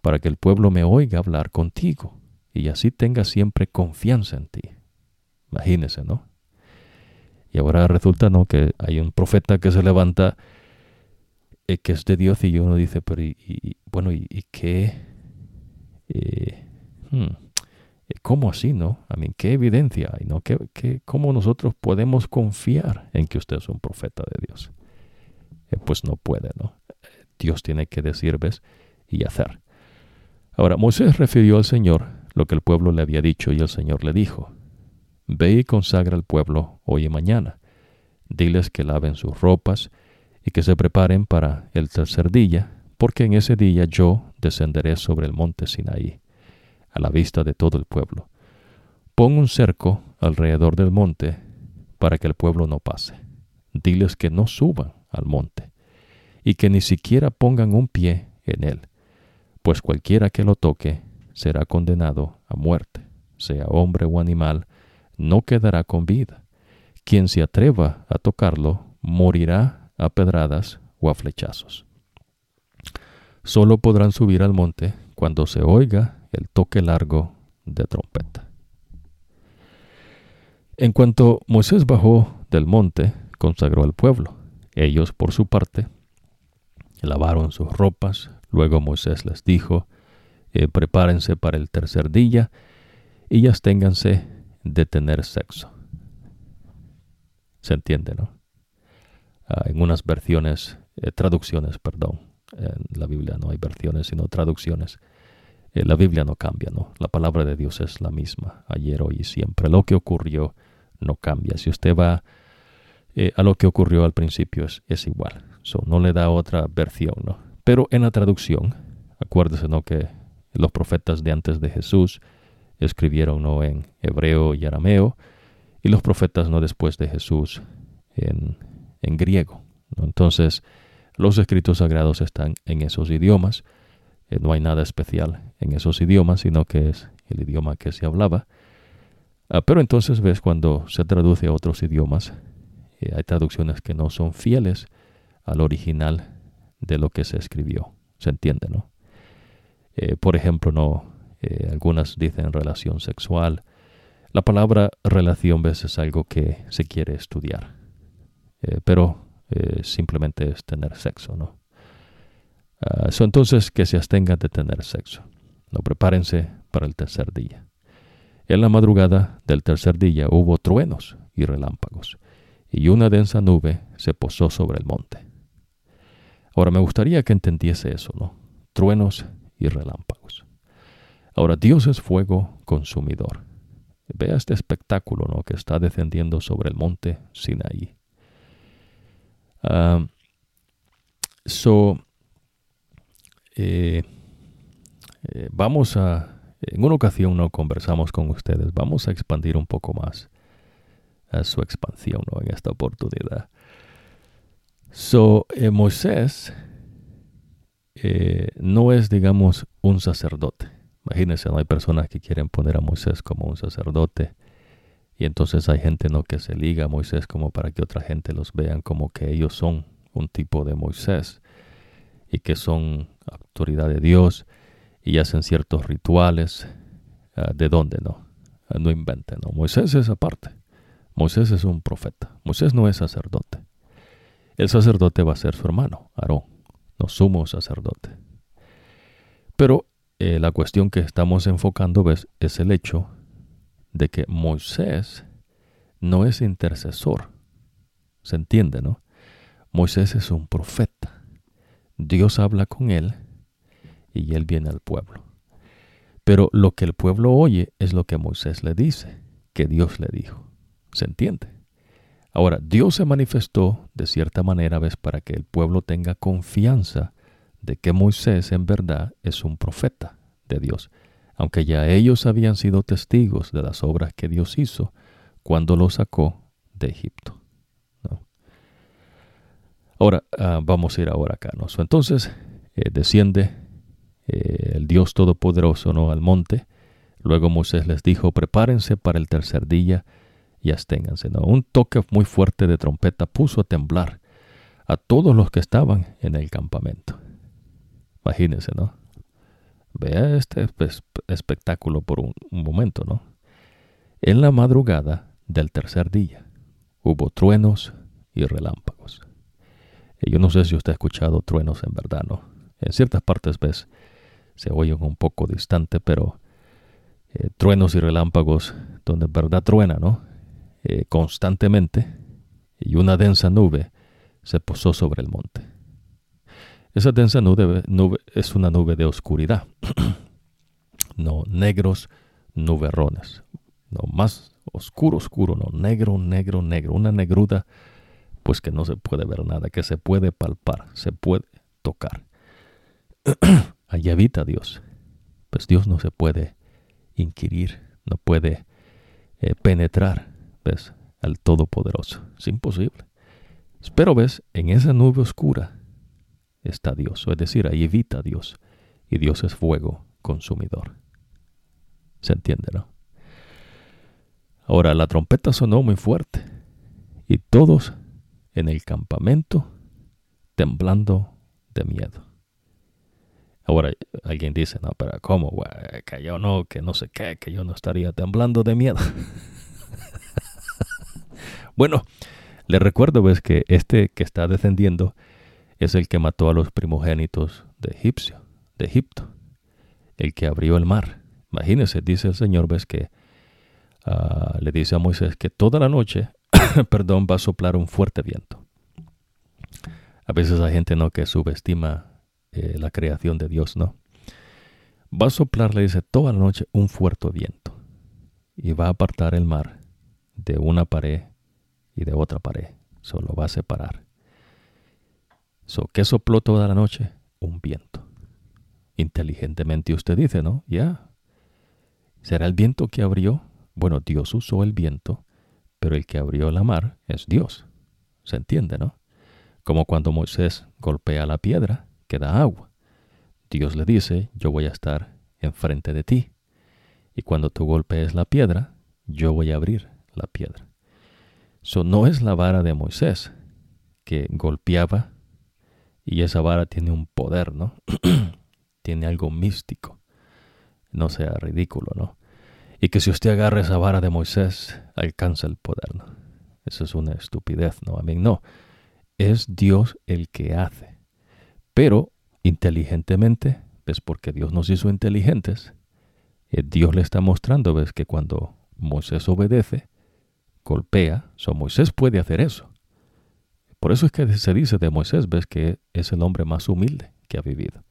para que el pueblo me oiga hablar contigo, y así tenga siempre confianza en ti. Imagínese, ¿no? Y ahora resulta, ¿no? Que hay un profeta que se levanta, eh, que es de Dios, y uno dice, pero, bueno, ¿y, qué? Eh, hmm, eh, ¿Cómo así, no? A mí, ¿qué evidencia hay, no? ¿Qué, qué, cómo nosotros podemos confiar en que usted es un profeta de Dios? Eh, pues no puede, ¿no? Dios tiene que decir, ¿ves? Y hacer. Ahora, Moisés refirió al Señor lo que el pueblo le había dicho y el Señor le dijo, Ve y consagra al pueblo hoy y mañana. Diles que laven sus ropas y que se preparen para el tercer día, porque en ese día yo descenderé sobre el monte Sinaí a la vista de todo el pueblo. Pon un cerco alrededor del monte para que el pueblo no pase. Diles que no suban al monte y que ni siquiera pongan un pie en él, pues cualquiera que lo toque será condenado a muerte, sea hombre o animal, no quedará con vida. Quien se atreva a tocarlo morirá a pedradas o a flechazos. Solo podrán subir al monte cuando se oiga el toque largo de trompeta. En cuanto Moisés bajó del monte, consagró al pueblo. Ellos, por su parte, lavaron sus ropas. Luego Moisés les dijo, eh, prepárense para el tercer día y ya ténganse de tener sexo. ¿Se entiende, no? Ah, en unas versiones, eh, traducciones, perdón, en la Biblia no hay versiones, sino traducciones eh, la Biblia no cambia, ¿no? La palabra de Dios es la misma, ayer, hoy y siempre. Lo que ocurrió no cambia. Si usted va a lo que ocurrió al principio, es igual. So, no le da otra versión, ¿no? Pero en la traducción, acuérdese, ¿no? Que los profetas de antes de Jesús escribieron, ¿no? En hebreo y arameo, y los profetas, ¿no? Después de Jesús en, en griego. Entonces, los escritos sagrados están en esos idiomas. Eh, no hay nada especial en esos idiomas, sino que es el idioma que se hablaba. Ah, pero entonces ves cuando se traduce a otros idiomas, eh, hay traducciones que no son fieles al original de lo que se escribió. ¿Se entiende, no? Eh, por ejemplo, no, algunas dicen relación sexual. La palabra relación ves es algo que se quiere estudiar, pero simplemente es tener sexo, ¿no? Uh, entonces que se abstengan de tener sexo. No prepárense para el tercer día. En la madrugada del tercer día hubo truenos y relámpagos, y una densa nube se posó sobre el monte. Ahora me gustaría que entendiese eso, ¿no? Truenos y relámpagos. Ahora Dios es fuego consumidor. Vea este espectáculo, ¿no? Que está descendiendo sobre el monte Sinaí. Uh, so, eh, eh, vamos a, en una ocasión no conversamos con ustedes, vamos a expandir un poco más a su expansión ¿no? en esta oportunidad. So, eh, Moisés no es, digamos, un sacerdote. Imagínense, no hay personas que quieren poner a Moisés como un sacerdote. Y entonces hay gente ¿no? que se liga a Moisés como para que otra gente los vean como que ellos son un tipo de Moisés y que son autoridad de Dios y hacen ciertos rituales. Ah, ¿De dónde no? Ah, no inventen, ¿no? Moisés es aparte. Moisés es un profeta. Moisés no es sacerdote. El sacerdote va a ser su hermano, Aarón, no sumo sacerdote. Pero eh, la cuestión que estamos enfocando ¿ves? es el hecho de que Moisés no es intercesor. ¿Se entiende, no? Moisés es un profeta. Dios habla con él y él viene al pueblo. Pero lo que el pueblo oye es lo que Moisés le dice, que Dios le dijo. ¿Se entiende? Ahora, Dios se manifestó de cierta manera, ¿ves? Para que el pueblo tenga confianza de que Moisés en verdad es un profeta de Dios, aunque ya ellos habían sido testigos de las obras que Dios hizo cuando lo sacó de Egipto. Ahora, ah, vamos a ir ahora acá. ¿no? Entonces, eh, desciende eh, el Dios Todopoderoso ¿no? al monte. Luego Moisés les dijo, prepárense para el tercer día y asténganse. ¿no? Un toque muy fuerte de trompeta puso a temblar a todos los que estaban en el campamento. Imagínense, ¿no? Vea este espectáculo por un, momento, ¿no? En la madrugada del tercer día hubo truenos y relámpagos. yo no sé si usted ha escuchado truenos en verdad, ¿no? En ciertas partes ves, se oyen un poco distante, pero eh, truenos y relámpagos donde en verdad truena, ¿no? Eh, constantemente y una densa nube se posó sobre el monte. Esa densa nube, es una nube de oscuridad, no negros nuberrones, no más oscuro, oscuro, no negro, negro, negro, una negruda pues que no se puede ver nada, que se puede palpar, se puede tocar. Allí habita Dios, pues Dios no se puede inquirir, no puede eh, penetrar, ves, al Todopoderoso, es imposible. Pero ves, en esa nube oscura está Dios, es decir, ahí evita Dios, y Dios es fuego consumidor. ¿Se entiende, no? Ahora, la trompeta sonó muy fuerte, y todos en el campamento temblando de miedo. Ahora alguien dice, no, pero ¿cómo? Que yo no, que no sé qué, que yo no estaría temblando de miedo. bueno, le recuerdo, ves, que este que está descendiendo es el que mató a los primogénitos de Egipcio, de Egipto, el que abrió el mar. Imagínese, dice el Señor, ves que ah, le dice a Moisés que toda la noche, perdón, va a soplar un fuerte viento. A veces hay gente no que subestima eh, la creación de Dios, ¿no? Va a soplar, le dice, toda la noche un fuerte viento y va a apartar el mar de una pared y de otra pared. Solo va a separar. So, ¿Qué sopló toda la noche? Un viento. Inteligentemente usted dice, ¿no? Ya. ¿Será el viento que abrió? Bueno, Dios usó el viento, pero el que abrió la mar es Dios. ¿Se entiende, no? Como cuando Moisés golpea la piedra, queda agua. Dios le dice, yo voy a estar enfrente de ti. Y cuando tú golpees la piedra, yo voy a abrir la piedra. Eso no es la vara de Moisés, que golpeaba y esa vara tiene un poder, ¿no? tiene algo místico. No sea ridículo, ¿no? Y que si usted agarra esa vara de Moisés, alcanza el poder, ¿no? Eso es una estupidez, ¿no? A mí no. Es Dios el que hace. Pero inteligentemente, ¿ves? Porque Dios nos hizo inteligentes. Eh, Dios le está mostrando, ¿ves? Que cuando Moisés obedece, golpea, so Moisés puede hacer eso. Por eso es que se dice de Moisés, ves que es el hombre más humilde que ha vivido.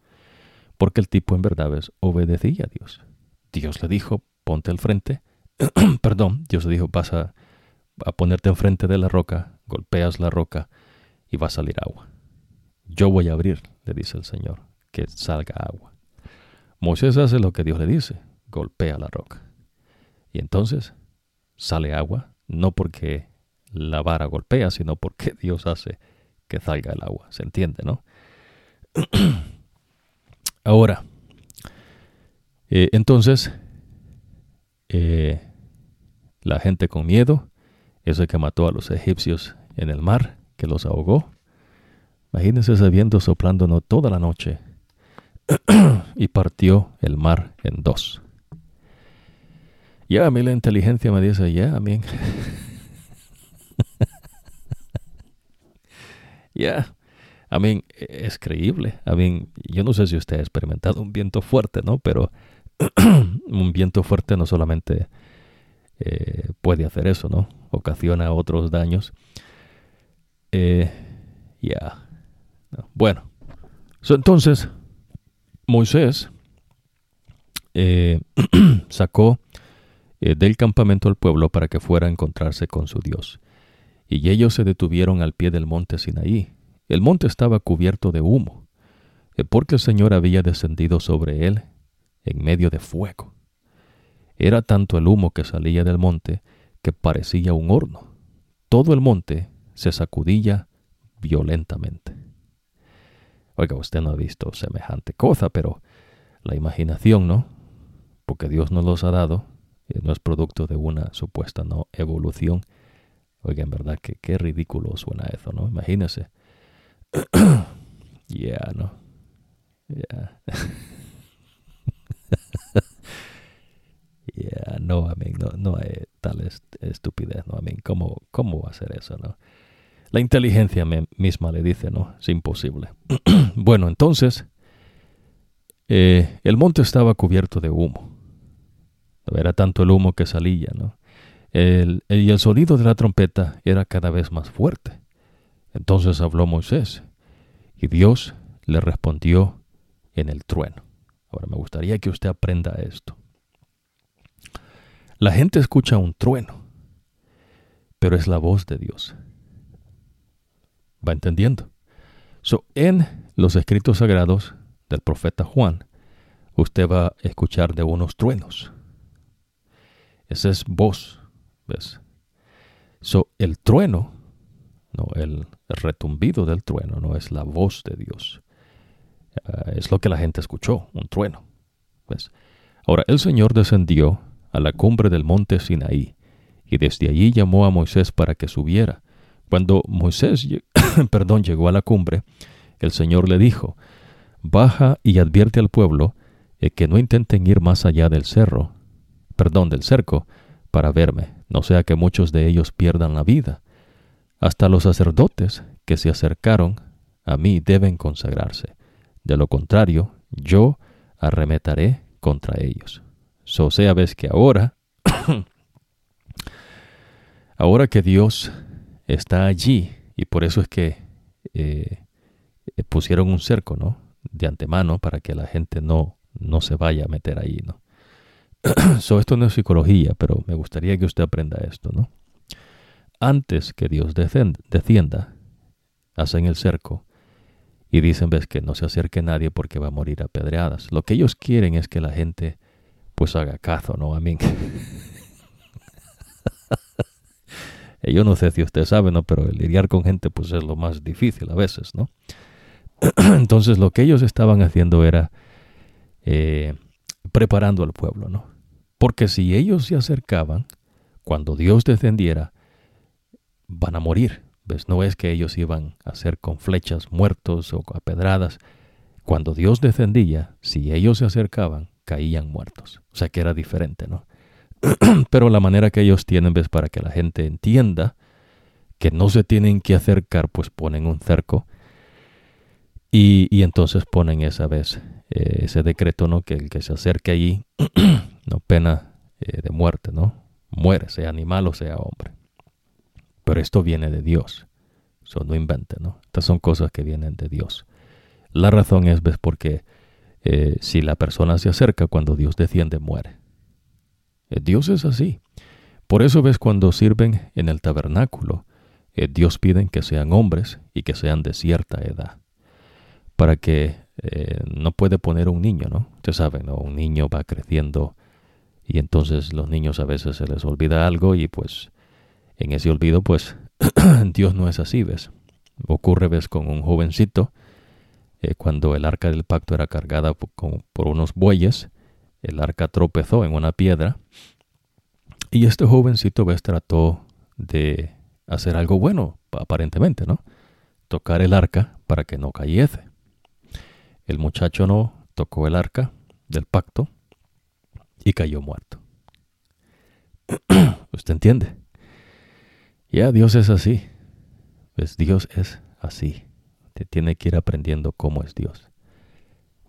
Porque el tipo en verdad ves, obedecía a Dios. Dios le dijo, ponte al frente. Perdón, Dios le dijo, vas a, a ponerte enfrente de la roca, golpeas la roca y va a salir agua. Yo voy a abrir, le dice el Señor, que salga agua. Moisés hace lo que Dios le dice, golpea la roca. Y entonces sale agua, no porque la vara golpea, sino porque Dios hace que salga el agua. ¿Se entiende, no? Ahora, eh, entonces, eh, la gente con miedo, ese que mató a los egipcios en el mar, que los ahogó. Imagínense ese viento soplándonos toda la noche y partió el mar en dos. Ya a mí la inteligencia me dice, ya, a mí Ya, a mí es creíble. A mí, yo no sé si usted ha experimentado un viento fuerte, ¿no? Pero un viento fuerte no solamente eh, puede hacer eso, ¿no? Ocasiona otros daños. Eh, ya. Bueno, entonces Moisés eh, sacó eh, del campamento al pueblo para que fuera a encontrarse con su Dios. Y ellos se detuvieron al pie del monte Sinaí. El monte estaba cubierto de humo, eh, porque el Señor había descendido sobre él en medio de fuego. Era tanto el humo que salía del monte que parecía un horno. Todo el monte se sacudía violentamente. Oiga, usted no ha visto semejante cosa, pero la imaginación, ¿no? Porque Dios nos los ha dado, no es producto de una supuesta no evolución. Oiga, en verdad que qué ridículo suena eso, ¿no? Imagínese. yeah, ¿no? Yeah. yeah, no, I mean, no, no hay tal estupidez, ¿no? I mean, ¿cómo, ¿cómo ser eso, no? La inteligencia misma le dice, no, es imposible. bueno, entonces, eh, el monte estaba cubierto de humo. Era tanto el humo que salía, ¿no? El, y el sonido de la trompeta era cada vez más fuerte. Entonces habló Moisés, y Dios le respondió en el trueno. Ahora me gustaría que usted aprenda esto. La gente escucha un trueno, pero es la voz de Dios. ¿Va entendiendo? So, en los escritos sagrados del profeta Juan, usted va a escuchar de unos truenos. Esa es voz, ¿ves? So, el trueno, no, el, retumbido del trueno, no es la voz de Dios. Ah, es lo que la gente escuchó, un trueno. ¿ves? Ahora, el Señor descendió a la cumbre del monte Sinaí, y desde allí llamó a Moisés para que subiera. Cuando Moisés perdón, llegó a la cumbre, el Señor le dijo, Baja y advierte al pueblo eh, que no intenten ir más allá del cerro, perdón, del cerco, para verme, no sea que muchos de ellos pierdan la vida. Hasta los sacerdotes que se acercaron a mí deben consagrarse. De lo contrario, yo arremetaré contra ellos. So sea ves que ahora, ahora que Dios está allí, y por eso es que eh, pusieron un cerco, ¿no? De antemano para que la gente no, no se vaya a meter ahí, ¿no? so, esto no es psicología, pero me gustaría que usted aprenda esto, ¿no? Antes que Dios descienda, hacen el cerco y dicen, ves, que no se acerque nadie porque va a morir apedreadas. Lo que ellos quieren es que la gente pues haga caso, ¿no? A mí. Yo no sé si usted sabe, ¿no? Pero lidiar con gente pues es lo más difícil a veces, ¿no? Entonces lo que ellos estaban haciendo era eh, preparando al pueblo, ¿no? Porque si ellos se acercaban, cuando Dios descendiera, van a morir. ¿Ves? No es que ellos iban a ser con flechas muertos o a pedradas. Cuando Dios descendía, si ellos se acercaban, caían muertos. O sea que era diferente, ¿no? Pero la manera que ellos tienen, ves, para que la gente entienda que no se tienen que acercar, pues ponen un cerco y, y entonces ponen esa vez eh, ese decreto, ¿no? Que el que se acerque allí, no pena eh, de muerte, ¿no? Muere, sea animal o sea hombre. Pero esto viene de Dios. Eso no invente, ¿no? Estas son cosas que vienen de Dios. La razón es, ves, porque eh, si la persona se acerca cuando Dios desciende, muere. Dios es así. Por eso ves cuando sirven en el tabernáculo, Dios piden que sean hombres y que sean de cierta edad. Para que no puede poner un niño, ¿no? Usted sabe, ¿no? Un niño va creciendo y entonces los niños a veces se les olvida algo y pues en ese olvido pues Dios no es así, ¿ves? Ocurre, ¿ves? Con un jovencito eh, cuando el arca del pacto era cargada por, unos bueyes, el arca tropezó en una piedra y este jovencito ves trató de hacer algo bueno, aparentemente, ¿no? Tocar el arca para que no cayese. El muchacho no tocó el arca del pacto y cayó muerto. ¿Usted entiende? Ya Dios es así. Pues Dios es así tiene que ir aprendiendo cómo es Dios.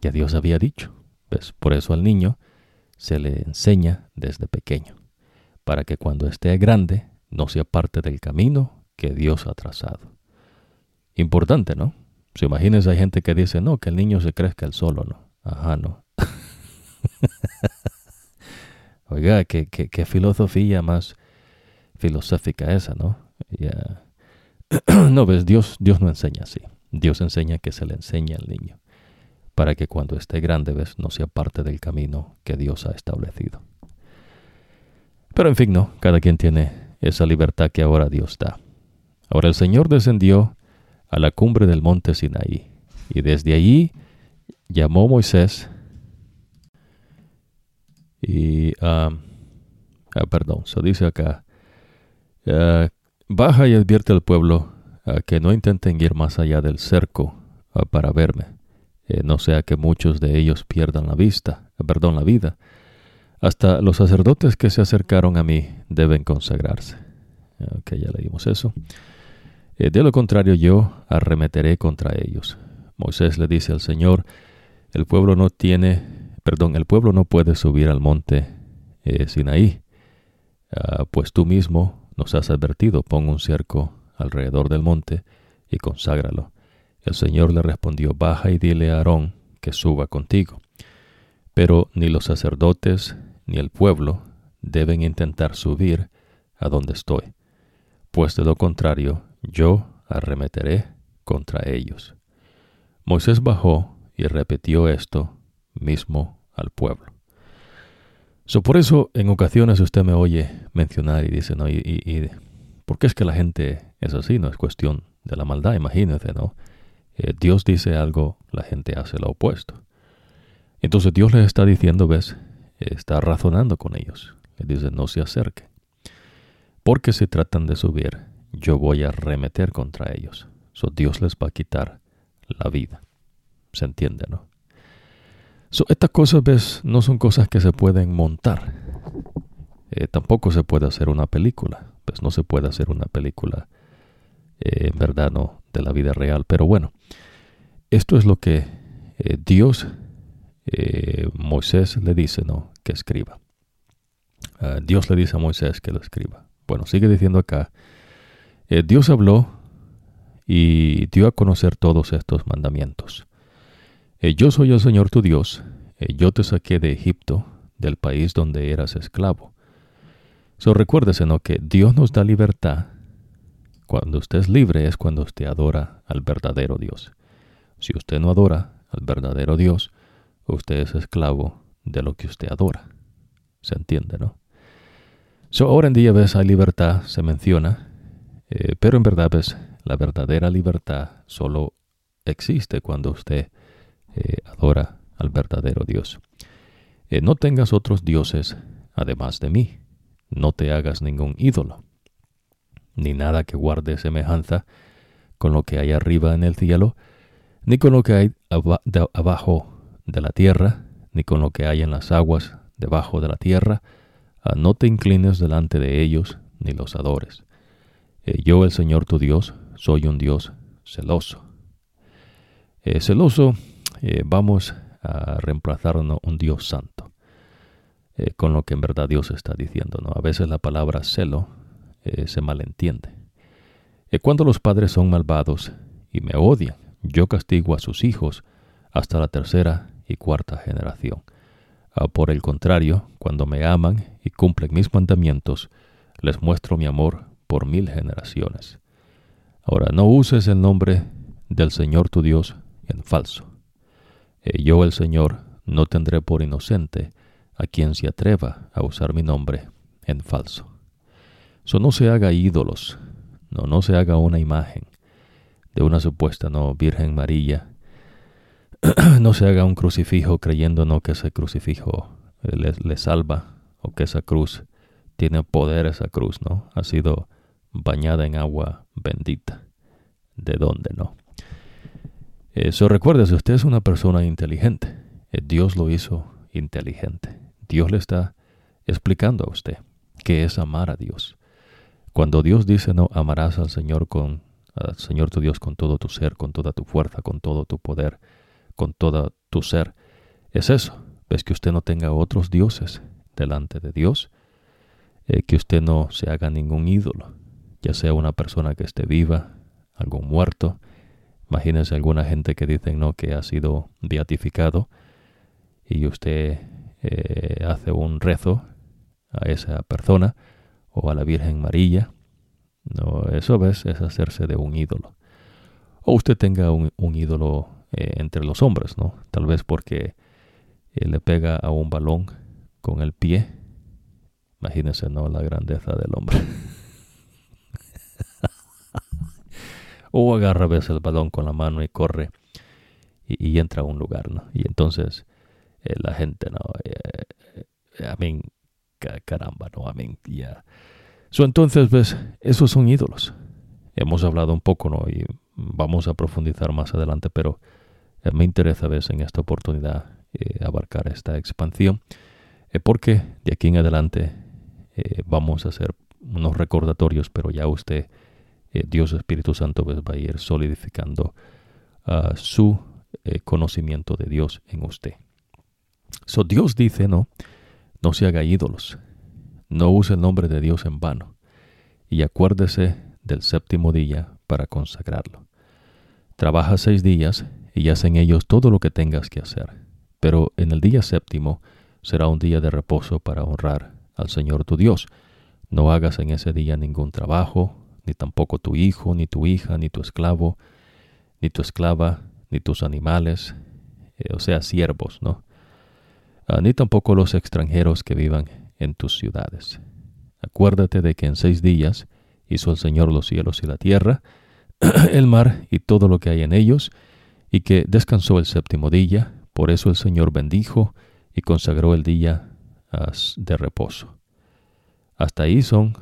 Ya Dios había dicho, pues por eso al niño se le enseña desde pequeño, para que cuando esté grande no sea parte del camino que Dios ha trazado. Importante, ¿no? Se imagínense, hay gente que dice, no, que el niño se crezca el solo, ¿no? Ajá, no. Oiga, qué, qué, filosofía más filosófica esa, ¿no? no, ves, Dios, Dios no enseña así. Dios enseña que se le enseña al niño, para que cuando esté grande, ves, no sea parte del camino que Dios ha establecido. Pero en fin, no, cada quien tiene esa libertad que ahora Dios da. Ahora el Señor descendió a la cumbre del monte Sinaí, y desde allí llamó Moisés y, ah, ah, perdón, se dice acá, ah, baja y advierte al pueblo que no intenten ir más allá del cerco para verme, eh, no sea que muchos de ellos pierdan la vista, perdón, la vida. Hasta los sacerdotes que se acercaron a mí deben consagrarse. Ok, ya leímos eso. Eh, de lo contrario, yo arremeteré contra ellos. Moisés le dice al Señor, el pueblo no tiene, perdón, el pueblo no puede subir al monte eh, Sinaí, ah, pues tú mismo nos has advertido, pon un cerco alrededor del monte y conságralo. El Señor le respondió, baja y dile a Aarón que suba contigo. Pero ni los sacerdotes ni el pueblo deben intentar subir a donde estoy, pues de lo contrario yo arremeteré contra ellos. Moisés bajó y repitió esto mismo al pueblo. So, por eso en ocasiones usted me oye mencionar y dice, ¿no? Y, ¿Por qué es que la gente es así? No es cuestión de la maldad, imagínese, ¿no? Eh, Dios dice algo, la gente hace lo opuesto. Entonces Dios les está diciendo, ves, está razonando con ellos. Le dice, no se acerque. Porque si tratan de subir, yo voy a remeter contra ellos. So, Dios les va a quitar la vida. ¿Se entiende, no? So, estas cosas, ves, no son cosas que se pueden montar. Eh, tampoco se puede hacer una película. Pues no se puede hacer una película, eh, en verdad, no, de la vida real. Pero bueno, esto es lo que eh, Dios, Moisés le dice, ¿no? Que escriba. Ah, Dios le dice a Moisés que lo escriba. Bueno, sigue diciendo acá eh, Dios habló y dio a conocer todos estos mandamientos. Eh, yo soy el Señor tu Dios, eh, yo te saqué de Egipto, del país donde eras esclavo. So recuérdese, ¿no? Que Dios nos da libertad. Cuando usted es libre es cuando usted adora al verdadero Dios. Si usted no adora al verdadero Dios, usted es esclavo de lo que usted adora. ¿Se entiende, no? So, ahora en día ves hay libertad, se menciona, eh, pero en verdad, pues, la verdadera libertad solo existe cuando usted eh, adora al verdadero Dios. Eh, no tengas otros dioses además de mí. No te hagas ningún ídolo, ni nada que guarde semejanza con lo que hay arriba en el cielo, ni con lo que hay abajo de la tierra, ni con lo que hay en las aguas debajo de la tierra. Ah, no te inclines delante de ellos, ni los adores. Eh, yo, el Señor tu Dios, soy un Dios celoso. Eh, celoso, eh, vamos a reemplazar un Dios santo, con lo que en verdad Dios está diciendo. ¿no? A veces la palabra celo se malentiende. cuando los padres son malvados y me odian, yo castigo a sus hijos hasta la tercera y cuarta generación. Ah, por el contrario, cuando me aman y cumplen mis mandamientos, les muestro mi amor por mil generaciones. Ahora, no uses el nombre del Señor tu Dios en falso. Eh, yo, el Señor, no tendré por inocente a quien se atreva a usar mi nombre en falso. So, no se haga ídolos, no, no se haga una imagen de una supuesta no Virgen María. no se haga un crucifijo creyendo no que ese crucifijo le, le salva o que esa cruz tiene poder esa cruz, ¿no? Ha sido bañada en agua bendita. ¿De dónde no? Eso recuerde, si usted es una persona inteligente, eh, Dios lo hizo inteligente. Dios le está explicando a usted qué es amar a Dios. Cuando Dios dice no amarás al Señor con al Señor tu Dios con todo tu ser, con toda tu fuerza, con todo tu poder, con todo tu ser, es eso. Ves que usted no tenga otros dioses delante de Dios, eh, que usted no se haga ningún ídolo, ya sea una persona que esté viva, algún muerto. Imagínense alguna gente que dicen no que ha sido beatificado y usted eh, hace un rezo a esa persona o a la Virgen María. No, eso es hacerse de un ídolo. O usted tenga un, ídolo eh, entre los hombres, ¿no? Tal vez porque eh, le pega a un balón con el pie. Imagínense, ¿no? La grandeza del hombre. o agarra a veces el balón con la mano y corre y, entra a un lugar, ¿no? Y entonces eh, la gente, ¿no? amén, caramba, ¿no? Amén, ya. So, entonces, ves, esos son ídolos. Hemos hablado un poco, ¿no? Y vamos a profundizar más adelante, pero eh, me interesa, ves, en esta oportunidad eh, abarcar esta expansión, eh, porque de aquí en adelante vamos a hacer unos recordatorios, pero ya usted, Dios Espíritu Santo, ves, va a ir solidificando ah, su conocimiento de Dios en usted. So, Dios dice, ¿no? No se haga ídolos no use el nombre de Dios en vano, y acuérdese del séptimo día para consagrarlo. Trabaja seis días y haz en ellos todo lo que tengas que hacer, pero en el día séptimo será un día de reposo para honrar al Señor tu Dios. No hagas en ese día ningún trabajo, ni tampoco tu hijo, ni tu hija, ni tu esclavo, ni tu esclava, ni tus animales, eh, o sea, siervos, ¿no? Ah, ni tampoco los extranjeros que vivan en tus ciudades. Acuérdate de que en seis días hizo el Señor los cielos y la tierra, el mar y todo lo que hay en ellos, y que descansó el séptimo día, por eso el Señor bendijo y consagró el día de reposo. Hasta ahí son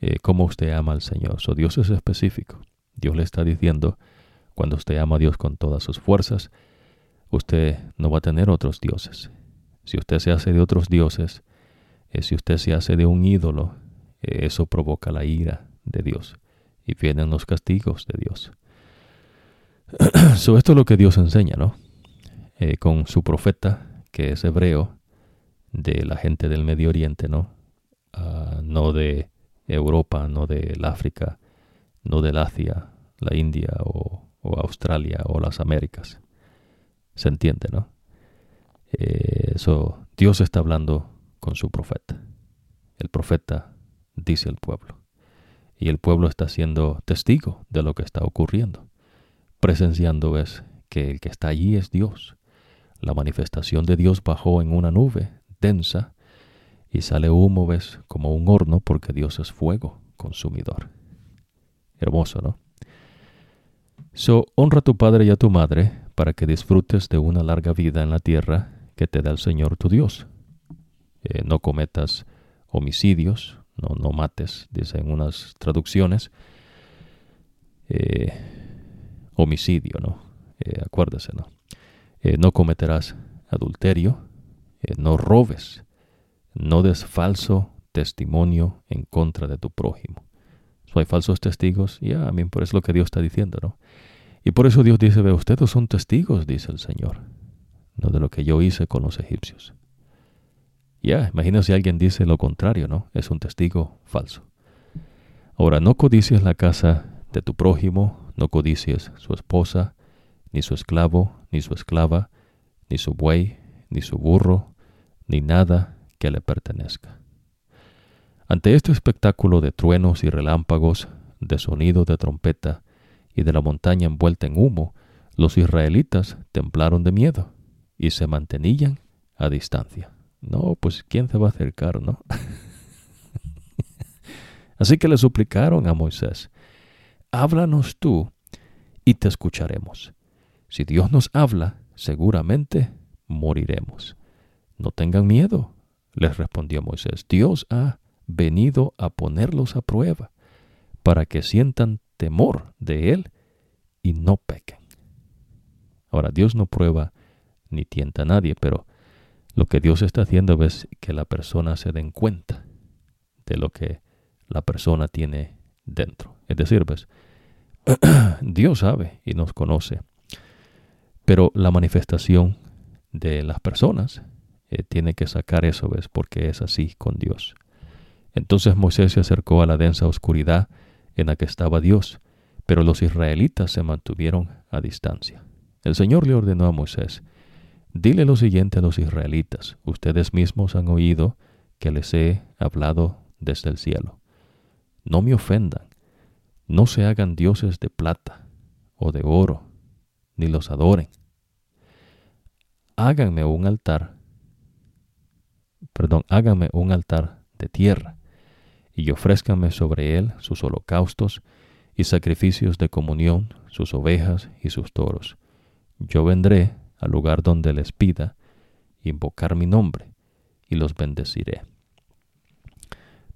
eh, como usted ama al Señor. So, Dios es específico. Dios le está diciendo, cuando usted ama a Dios con todas sus fuerzas, usted no va a tener otros dioses. Si usted se hace de otros dioses, eh, si usted se hace de un ídolo, eh, eso provoca la ira de Dios y vienen los castigos de Dios. so, esto es lo que Dios enseña, ¿no? Con su profeta, que es hebreo, de la gente del Medio Oriente, ¿no? Ah, no de Europa, no del África, no del Asia, la India o, Australia o las Américas. Se entiende, ¿no? Eso, Dios está hablando con su profeta. El profeta dice al pueblo. Y el pueblo está siendo testigo de lo que está ocurriendo. Presenciando es que el que está allí es Dios. La manifestación de Dios bajó en una nube densa y sale humo, ves, como un horno porque Dios es fuego consumidor. Hermoso, ¿no? So, honra a tu padre y a tu madre para que disfrutes de una larga vida en la tierra que te da el Señor tu Dios. Eh, no cometas homicidios, no, no mates, dice en unas traducciones. Eh, homicidio, ¿no? Eh, acuérdese, ¿no? no cometerás adulterio, no robes, no des falso testimonio en contra de tu prójimo. hay falsos testigos, ya, a mí por eso es lo que Dios está diciendo, ¿no? Y por eso Dios dice, ve, ustedes son testigos, dice el Señor, no de lo que yo hice con los egipcios. Ya, imagina si alguien dice lo contrario, ¿no? Es un testigo falso. Ahora, no codicies la casa de tu prójimo, no codicies su esposa, ni su esclavo, ni su esclava, ni su buey, ni su burro, ni nada que le pertenezca. Ante este espectáculo de truenos y relámpagos, de sonido de trompeta y de la montaña envuelta en humo, los israelitas temblaron de miedo y se mantenían a distancia. No, pues ¿quién se va a acercar, no? Así que le suplicaron a Moisés, háblanos tú y te escucharemos. Si Dios nos habla, seguramente moriremos. No tengan miedo, les respondió Moisés. Dios ha venido a ponerlos a prueba para que sientan temor de Él y no pequen. Ahora, Dios no prueba ni tienta a nadie, pero lo que Dios está haciendo es que la persona se den cuenta de lo que la persona tiene dentro. Es decir, ¿ves? Dios sabe y nos conoce, pero la manifestación de las personas eh, tiene que sacar eso, ¿ves? Porque es así con Dios. Entonces Moisés se acercó a la densa oscuridad en la que estaba Dios, pero los israelitas se mantuvieron a distancia. El Señor le ordenó a Moisés, Dile lo siguiente a los israelitas, ustedes mismos han oído que les he hablado desde el cielo. No me ofendan, no se hagan dioses de plata o de oro, ni los adoren. Háganme un altar, perdón, háganme un altar de tierra, y ofrézcanme sobre él sus holocaustos y sacrificios de comunión, sus ovejas y sus toros. Yo vendré al lugar donde les pida, invocar mi nombre, y los bendeciré.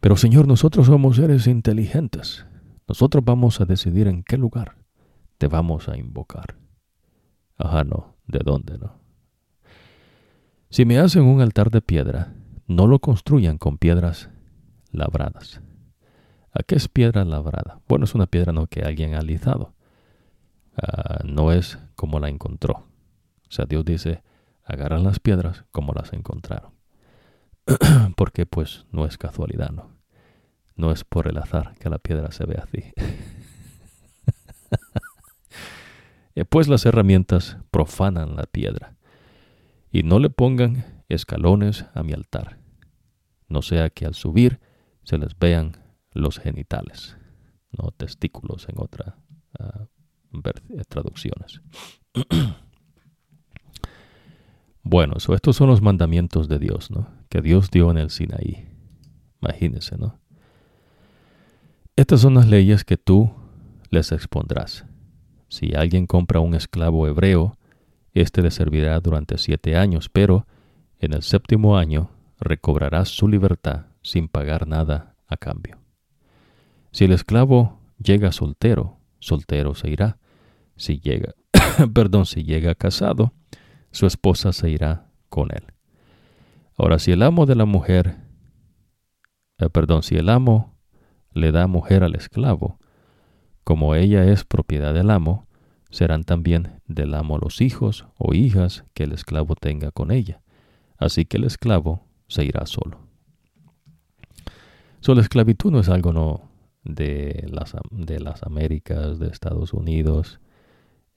Pero Señor, nosotros somos seres inteligentes. Nosotros vamos a decidir en qué lugar te vamos a invocar. Ajá, no, ¿de dónde no? Si me hacen un altar de piedra, no lo construyan con piedras labradas. ¿A qué es piedra labrada? Bueno, es una piedra no que alguien ha alisado. Ah, no es como la encontró. O sea, Dios dice, agarran las piedras como las encontraron. Porque pues no es casualidad, ¿no? No es por el azar que la piedra se ve así. pues las herramientas profanan la piedra. Y no le pongan escalones a mi altar, no sea que al subir se les vean los genitales, no testículos en otras ah, traducciones. bueno, estos son los mandamientos de Dios, ¿no? Que Dios dio en el Sinaí. Imagínense, ¿no? Estas son las leyes que tú les expondrás. Si alguien compra un esclavo hebreo, éste le servirá durante siete años, pero en el séptimo año recobrará su libertad sin pagar nada a cambio. Si el esclavo llega soltero, soltero se irá. Si llega, perdón, si llega casado, su esposa se irá con él. Ahora, si el amo de la mujer, eh, perdón, si el amo le da mujer al esclavo, como ella es propiedad del amo, serán también del amo los hijos o hijas que el esclavo tenga con ella. Así que el esclavo se irá solo. So, la esclavitud no es algo no de las, de las Américas, de Estados Unidos.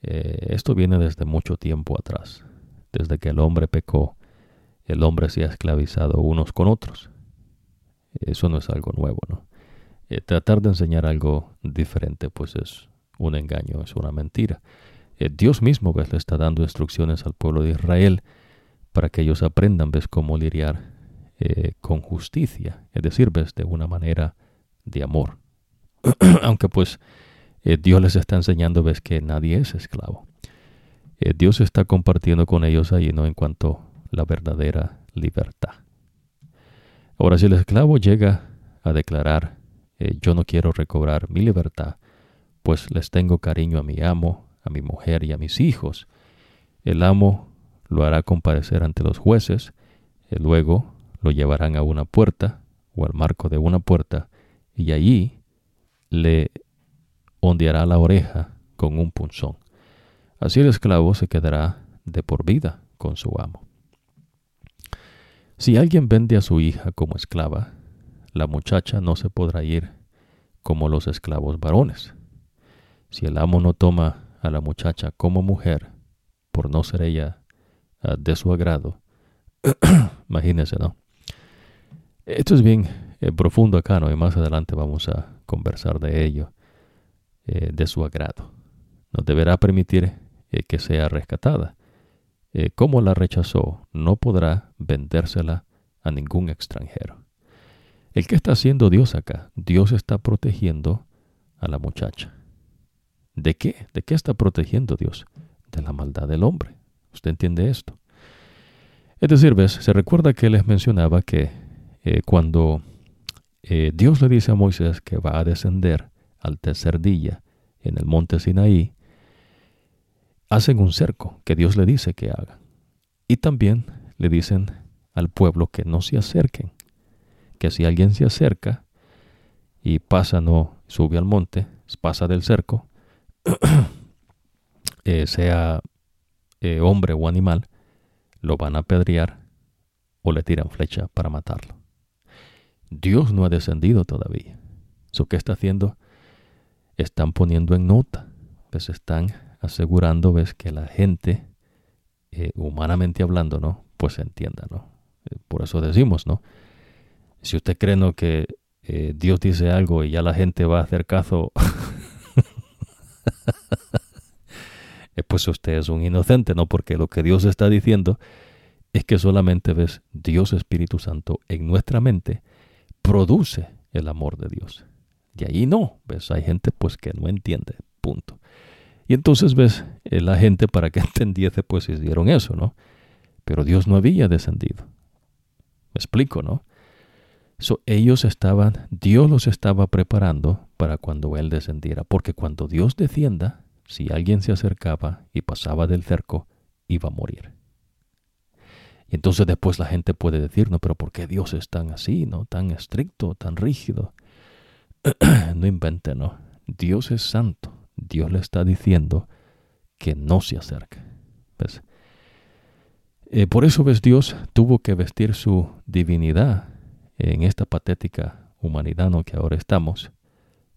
Eh, esto viene desde mucho tiempo atrás. Desde que el hombre pecó, el hombre se ha esclavizado unos con otros. Eso no es algo nuevo, ¿no? Eh, tratar de enseñar algo diferente, pues es un engaño, es una mentira. Eh, Dios mismo ¿ves? le está dando instrucciones al pueblo de Israel para que ellos aprendan ves cómo lidiar eh, con justicia, es decir, ves de una manera de amor. Aunque pues Dios les está enseñando ves que nadie es esclavo. Dios está compartiendo con ellos ahí no en cuanto a la verdadera libertad. Ahora si el esclavo llega a declarar eh, yo no quiero recobrar mi libertad, pues les tengo cariño a mi amo, a mi mujer y a mis hijos. El amo lo hará comparecer ante los jueces, y luego lo llevarán a una puerta o al marco de una puerta, y allí le ondeará la oreja con un punzón. Así el esclavo se quedará de por vida con su amo. Si alguien vende a su hija como esclava, la muchacha no se podrá ir como los esclavos varones. Si el amo no toma a la muchacha como mujer, por no ser ella ah, de su agrado, imagínense, ¿no? Esto es bien eh, profundo acá, ¿no? Y más adelante vamos a conversar de ello, eh, de su agrado. No deberá permitir eh, que sea rescatada. como la rechazó, no podrá vendérsela a ningún extranjero. ¿El qué está haciendo Dios acá? Dios está protegiendo a la muchacha. ¿De qué? ¿De qué está protegiendo Dios? De la maldad del hombre. ¿Usted entiende esto? Es decir, ¿ves? Se recuerda que les mencionaba que eh, cuando eh, Dios le dice a Moisés que va a descender al tercer día en el monte Sinaí, hacen un cerco que Dios le dice que haga. Y también le dicen al pueblo que no se acerquen que si alguien se acerca y pasa, no sube al monte, pasa del cerco, eh, sea eh, hombre o animal, lo van a apedrear o le tiran flecha para matarlo. Dios no ha descendido todavía. ¿Eso qué está haciendo? Están poniendo en nota, pues están asegurando, ves, que la gente, eh, humanamente hablando, ¿no? Pues entienda, ¿no? Por eso decimos, ¿no? Si usted cree ¿no? que Dios dice algo y ya la gente va a hacer caso, pues usted es un inocente, ¿no? Porque lo que Dios está diciendo es que solamente ves Dios Espíritu Santo en nuestra mente produce el amor de Dios. Y ahí no, ves, hay gente pues que no entiende, punto. Y entonces ves, eh, la gente para que entendiese pues hicieron eso, ¿no? Pero Dios no había descendido. Me explico, ¿no? Ellos estaban, Dios los estaba preparando para cuando Él descendiera, porque cuando Dios descienda, si alguien se acercaba y pasaba del cerco, iba a morir. Entonces después la gente puede decir, no, pero ¿por qué Dios es tan así, no? Tan estricto, tan rígido. no invente, no. Dios es santo. Dios le está diciendo que no se acerque. Eh, por eso, ves, Dios tuvo que vestir su divinidad en esta patética humanidad en que ahora estamos,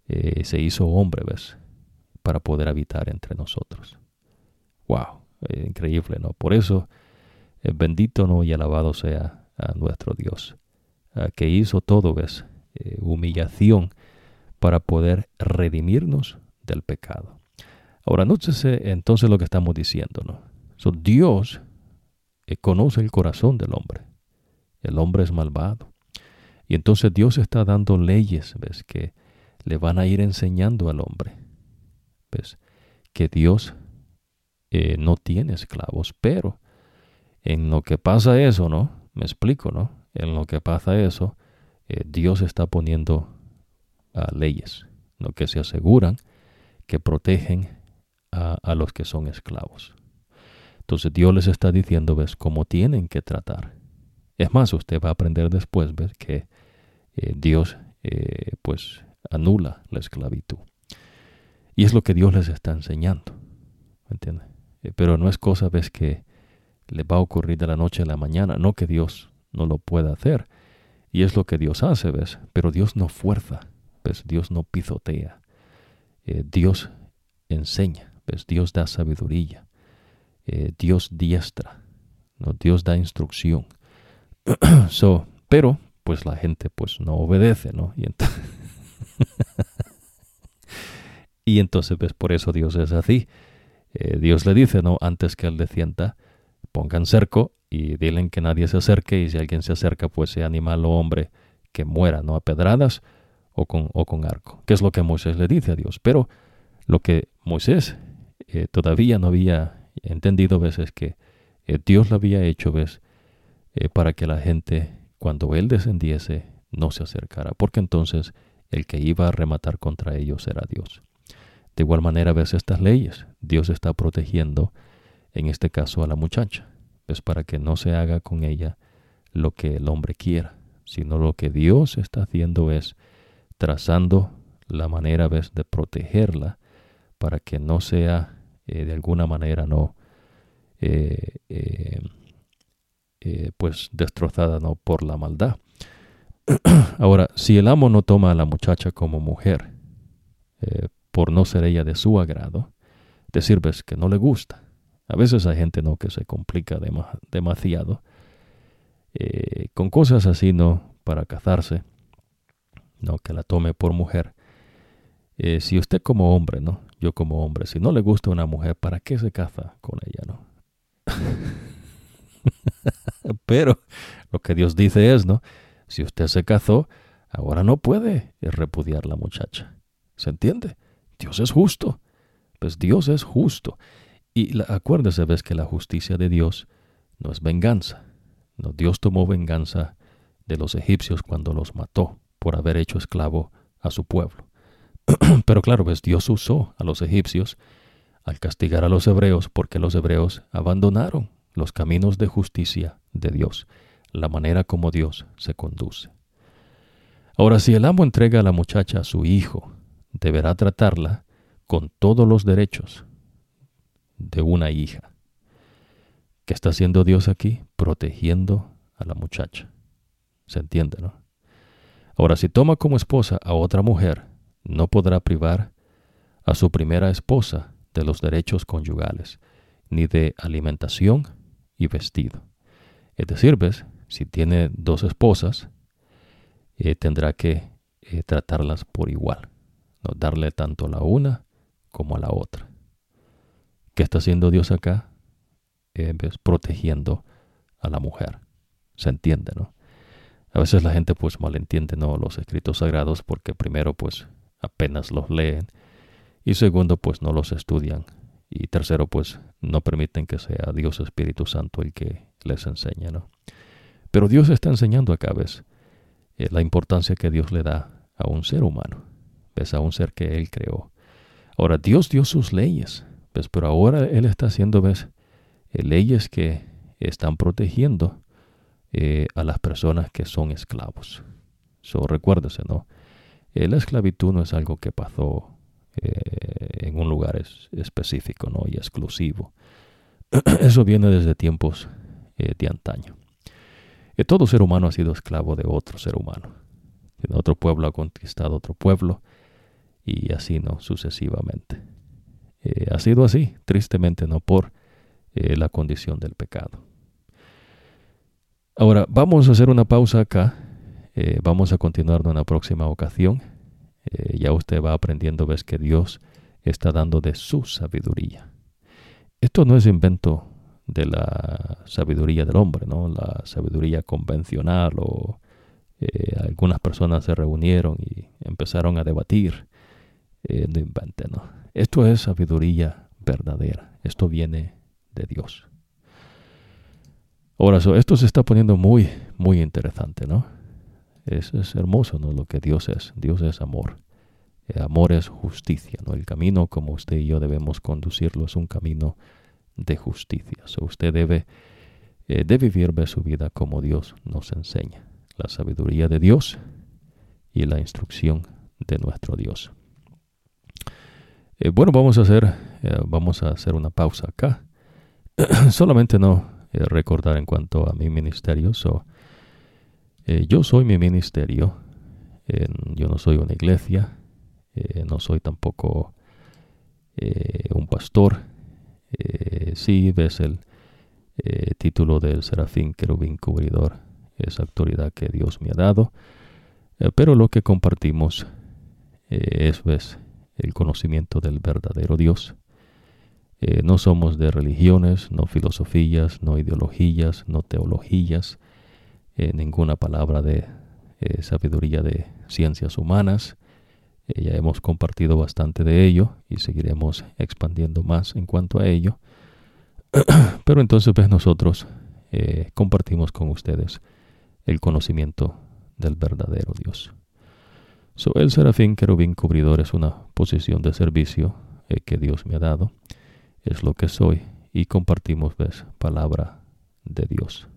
eh, se hizo hombre, ¿ves? Para poder habitar entre nosotros. ¡Wow! Eh, increíble, ¿no? Por eso, eh, bendito ¿no? y alabado sea a nuestro Dios, que hizo todo, ¿ves? humillación para poder redimirnos del pecado. Ahora, nótese entonces lo que estamos diciendo, ¿no? Dios conoce el corazón del hombre. El hombre es malvado. Y entonces Dios está dando leyes, ¿ves? Que le van a ir enseñando al hombre. ¿Ves? Que Dios eh, no tiene esclavos, pero en lo que pasa eso, ¿no? Me explico, ¿no? En lo que pasa eso, eh, Dios está poniendo uh, leyes, lo que se aseguran que protegen a, a, los que son esclavos. Entonces Dios les está diciendo, ¿ves? Cómo tienen que tratar. Es más, usted va a aprender después, ¿ves? Que eh, Dios eh, pues anula la esclavitud. Y es lo que Dios les está enseñando. ¿Entiendes? Eh, pero no es cosa, ves, que le va a ocurrir de la noche a la mañana. No que Dios no lo pueda hacer. Y es lo que Dios hace, ¿ves? Pero Dios no fuerza, ¿ves? Dios no pisotea. Dios enseña, ¿ves? Dios da sabiduría. Dios diestra. ¿no? Dios da instrucción. so, pero pues la gente pues no obedece, ¿no? Y, entonces, y entonces pues por eso Dios es así. Eh, Dios le dice, ¿no? Antes que él descienda, pongan cerco y dilen que nadie se acerque y si alguien se acerca, pues sea animal o hombre que muera, ¿no? A pedradas o con, o con arco. Que es lo que Moisés le dice a Dios. Pero lo que Moisés eh, todavía no había entendido, ¿ves? Es que eh, Dios lo había hecho, ¿ves? para que la gente cuando él descendiese, no se acercara, porque entonces el que iba a rematar contra ellos era Dios. De igual manera ves estas leyes. Dios está protegiendo, en este caso, a la muchacha. Es para que no se haga con ella lo que el hombre quiera, sino lo que Dios está haciendo es trazando la manera ¿ves? de protegerla para que no sea eh, de alguna manera no eh, eh, eh, pues destrozada ¿no? por la maldad. Ahora, si el amo no toma a la muchacha como mujer, eh, por no ser ella de su agrado, decir ves que no le gusta. A veces hay gente no que se complica demasiado eh, con cosas así, no para casarse, no que la tome por mujer. si usted como hombre, no, yo como hombre, si no le gusta una mujer, ¿para qué se casa con ella, no? Pero lo que Dios dice es, ¿no? Si usted se casó, ahora no puede repudiar la muchacha. ¿Se entiende? Dios es justo. Pues Dios es justo. Y acuérdese, ves que la justicia de Dios no es venganza. No, Dios tomó venganza de los egipcios cuando los mató por haber hecho esclavo a su pueblo. Pero claro, ves, Dios usó a los egipcios al castigar a los hebreos porque los hebreos abandonaron los caminos de justicia de Dios, la manera como Dios se conduce. Ahora, si el amo entrega a la muchacha a su hijo, deberá tratarla con todos los derechos de una hija. ¿Qué está haciendo Dios aquí? Protegiendo a la muchacha. ¿Se entiende, no? Ahora, si toma como esposa a otra mujer, no podrá privar a su primera esposa de los derechos conyugales, ni de alimentación, y vestido. Es decir, ves, si tiene dos esposas, tendrá que tratarlas por igual, ¿no? darle tanto a la una como a la otra. ¿Qué está haciendo Dios acá? Pues, protegiendo a la mujer. Se entiende, ¿no? A veces la gente pues malentiende ¿no? los escritos sagrados porque primero pues apenas los leen y segundo pues no los estudian y tercero pues no permiten que sea Dios Espíritu Santo el que les enseñe, ¿no? Pero Dios está enseñando acá, ¿ves? Eh, la importancia que Dios le da a un ser humano, ¿ves? A un ser que Él creó. Ahora, Dios dio sus leyes, ¿ves? Pero ahora Él está haciendo, ¿ves? Eh, leyes que están protegiendo eh, a las personas que son esclavos. So, recuérdese, ¿no? Eh, la esclavitud no es algo que pasó eh, en un lugar específico ¿no? y exclusivo. Eso viene desde tiempos de antaño. todo ser humano ha sido esclavo de otro ser humano. Otro pueblo ha conquistado otro pueblo y así no sucesivamente. ha sido así, tristemente, no por la condición del pecado. Ahora, vamos a hacer una pausa acá. Eh, vamos a continuar en una próxima ocasión. Eh, ya usted va aprendiendo, ves que Dios está dando de su sabiduría. Esto no es invento de la sabiduría del hombre, ¿no? La sabiduría convencional o eh, algunas personas se reunieron y empezaron a debatir. no invente, ¿no? Esto es sabiduría verdadera. Esto viene de Dios. Ahora, esto se está poniendo muy, muy interesante, ¿no? Es, hermoso, ¿no? Lo que Dios es. Dios es amor. Amor es justicia, ¿no? El camino como usted y yo debemos conducirlo es un camino de justicia. So, usted debe, eh, vivir su vida como Dios nos enseña. La sabiduría de Dios y la instrucción de nuestro Dios. Eh, bueno, vamos a hacer, eh, vamos a hacer una pausa acá. Solamente no recordar en cuanto a mi ministerio. So, eh, yo soy mi ministerio. yo no soy una iglesia. Eh, no soy tampoco un pastor. sí ves el título del serafín querubín cubridor. Esa autoridad que Dios me ha dado. pero lo que compartimos es ves, el conocimiento del verdadero Dios eh, no somos de religiones, no filosofías, no ideologías, no teologías, eh, ninguna palabra de eh, sabiduría de ciencias humanas. ya hemos compartido bastante de ello y seguiremos expandiendo más en cuanto a ello. Pero entonces pues nosotros compartimos con ustedes el conocimiento del verdadero Dios. So, el serafín querubín cubridor es una posición de servicio que Dios me ha dado es lo que soy y compartimos ¿ves? palabra de Dios.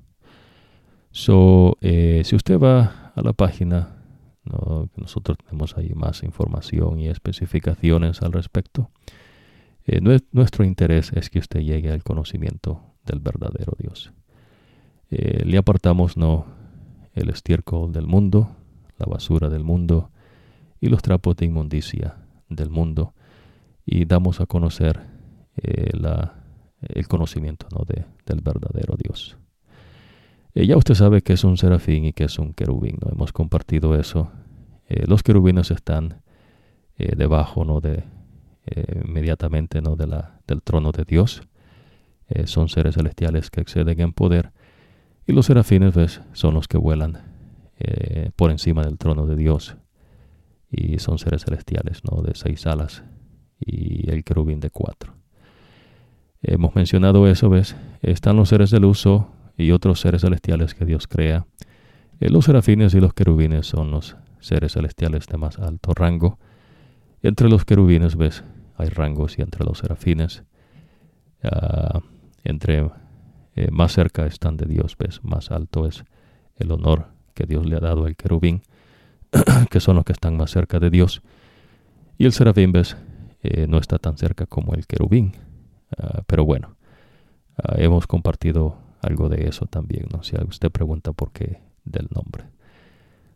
So, eh, si usted va a la página, nosotros tenemos ahí más información y especificaciones al respecto. Eh, nuestro interés es que usted llegue al conocimiento del verdadero Dios. Eh, le apartamos no el estiércol del mundo, la basura del mundo y los trapos de inmundicia del mundo y damos a conocer eh, el conocimiento ¿no? de, del verdadero Dios. Eh, ya usted sabe que es un serafín y que es un querubín, ¿no? hemos compartido eso. Eh, los querubines están debajo ¿no? de, inmediatamente ¿no? de la, del trono de Dios. son seres celestiales que exceden en poder. Y los serafines ¿ves? son los que vuelan por encima del trono de Dios. Y son seres celestiales ¿no? de seis alas y el querubín de cuatro. Hemos mencionado eso, ¿ves? Están los seres del uso y otros seres celestiales que Dios crea. Eh, los serafines y los querubines son los seres celestiales de más alto rango. Entre los querubines, ¿ves? Hay rangos y entre los serafines. Ah, entre eh, más cerca están de Dios, ¿ves? Más alto es el honor que Dios le ha dado al querubín, que son los que están más cerca de Dios. Y el serafín, ¿ves? Eh, no está tan cerca como el querubín. Ah, pero bueno, ah, hemos compartido algo de eso también, ¿no? Si usted pregunta por qué del nombre.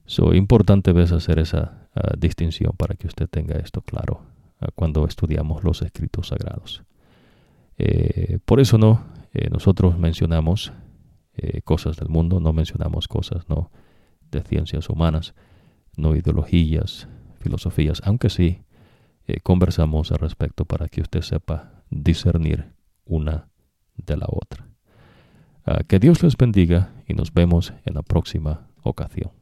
Es importante hacer esa ah, distinción para que usted tenga esto claro cuando estudiamos los escritos sagrados. Eh, por eso no, eh, nosotros mencionamos eh, cosas del mundo, no mencionamos cosas no de ciencias humanas. no ideologías, filosofías, aunque sí conversamos al respecto para que usted sepa discernir una de la otra. Ah, que Dios les bendiga y nos vemos en la próxima ocasión.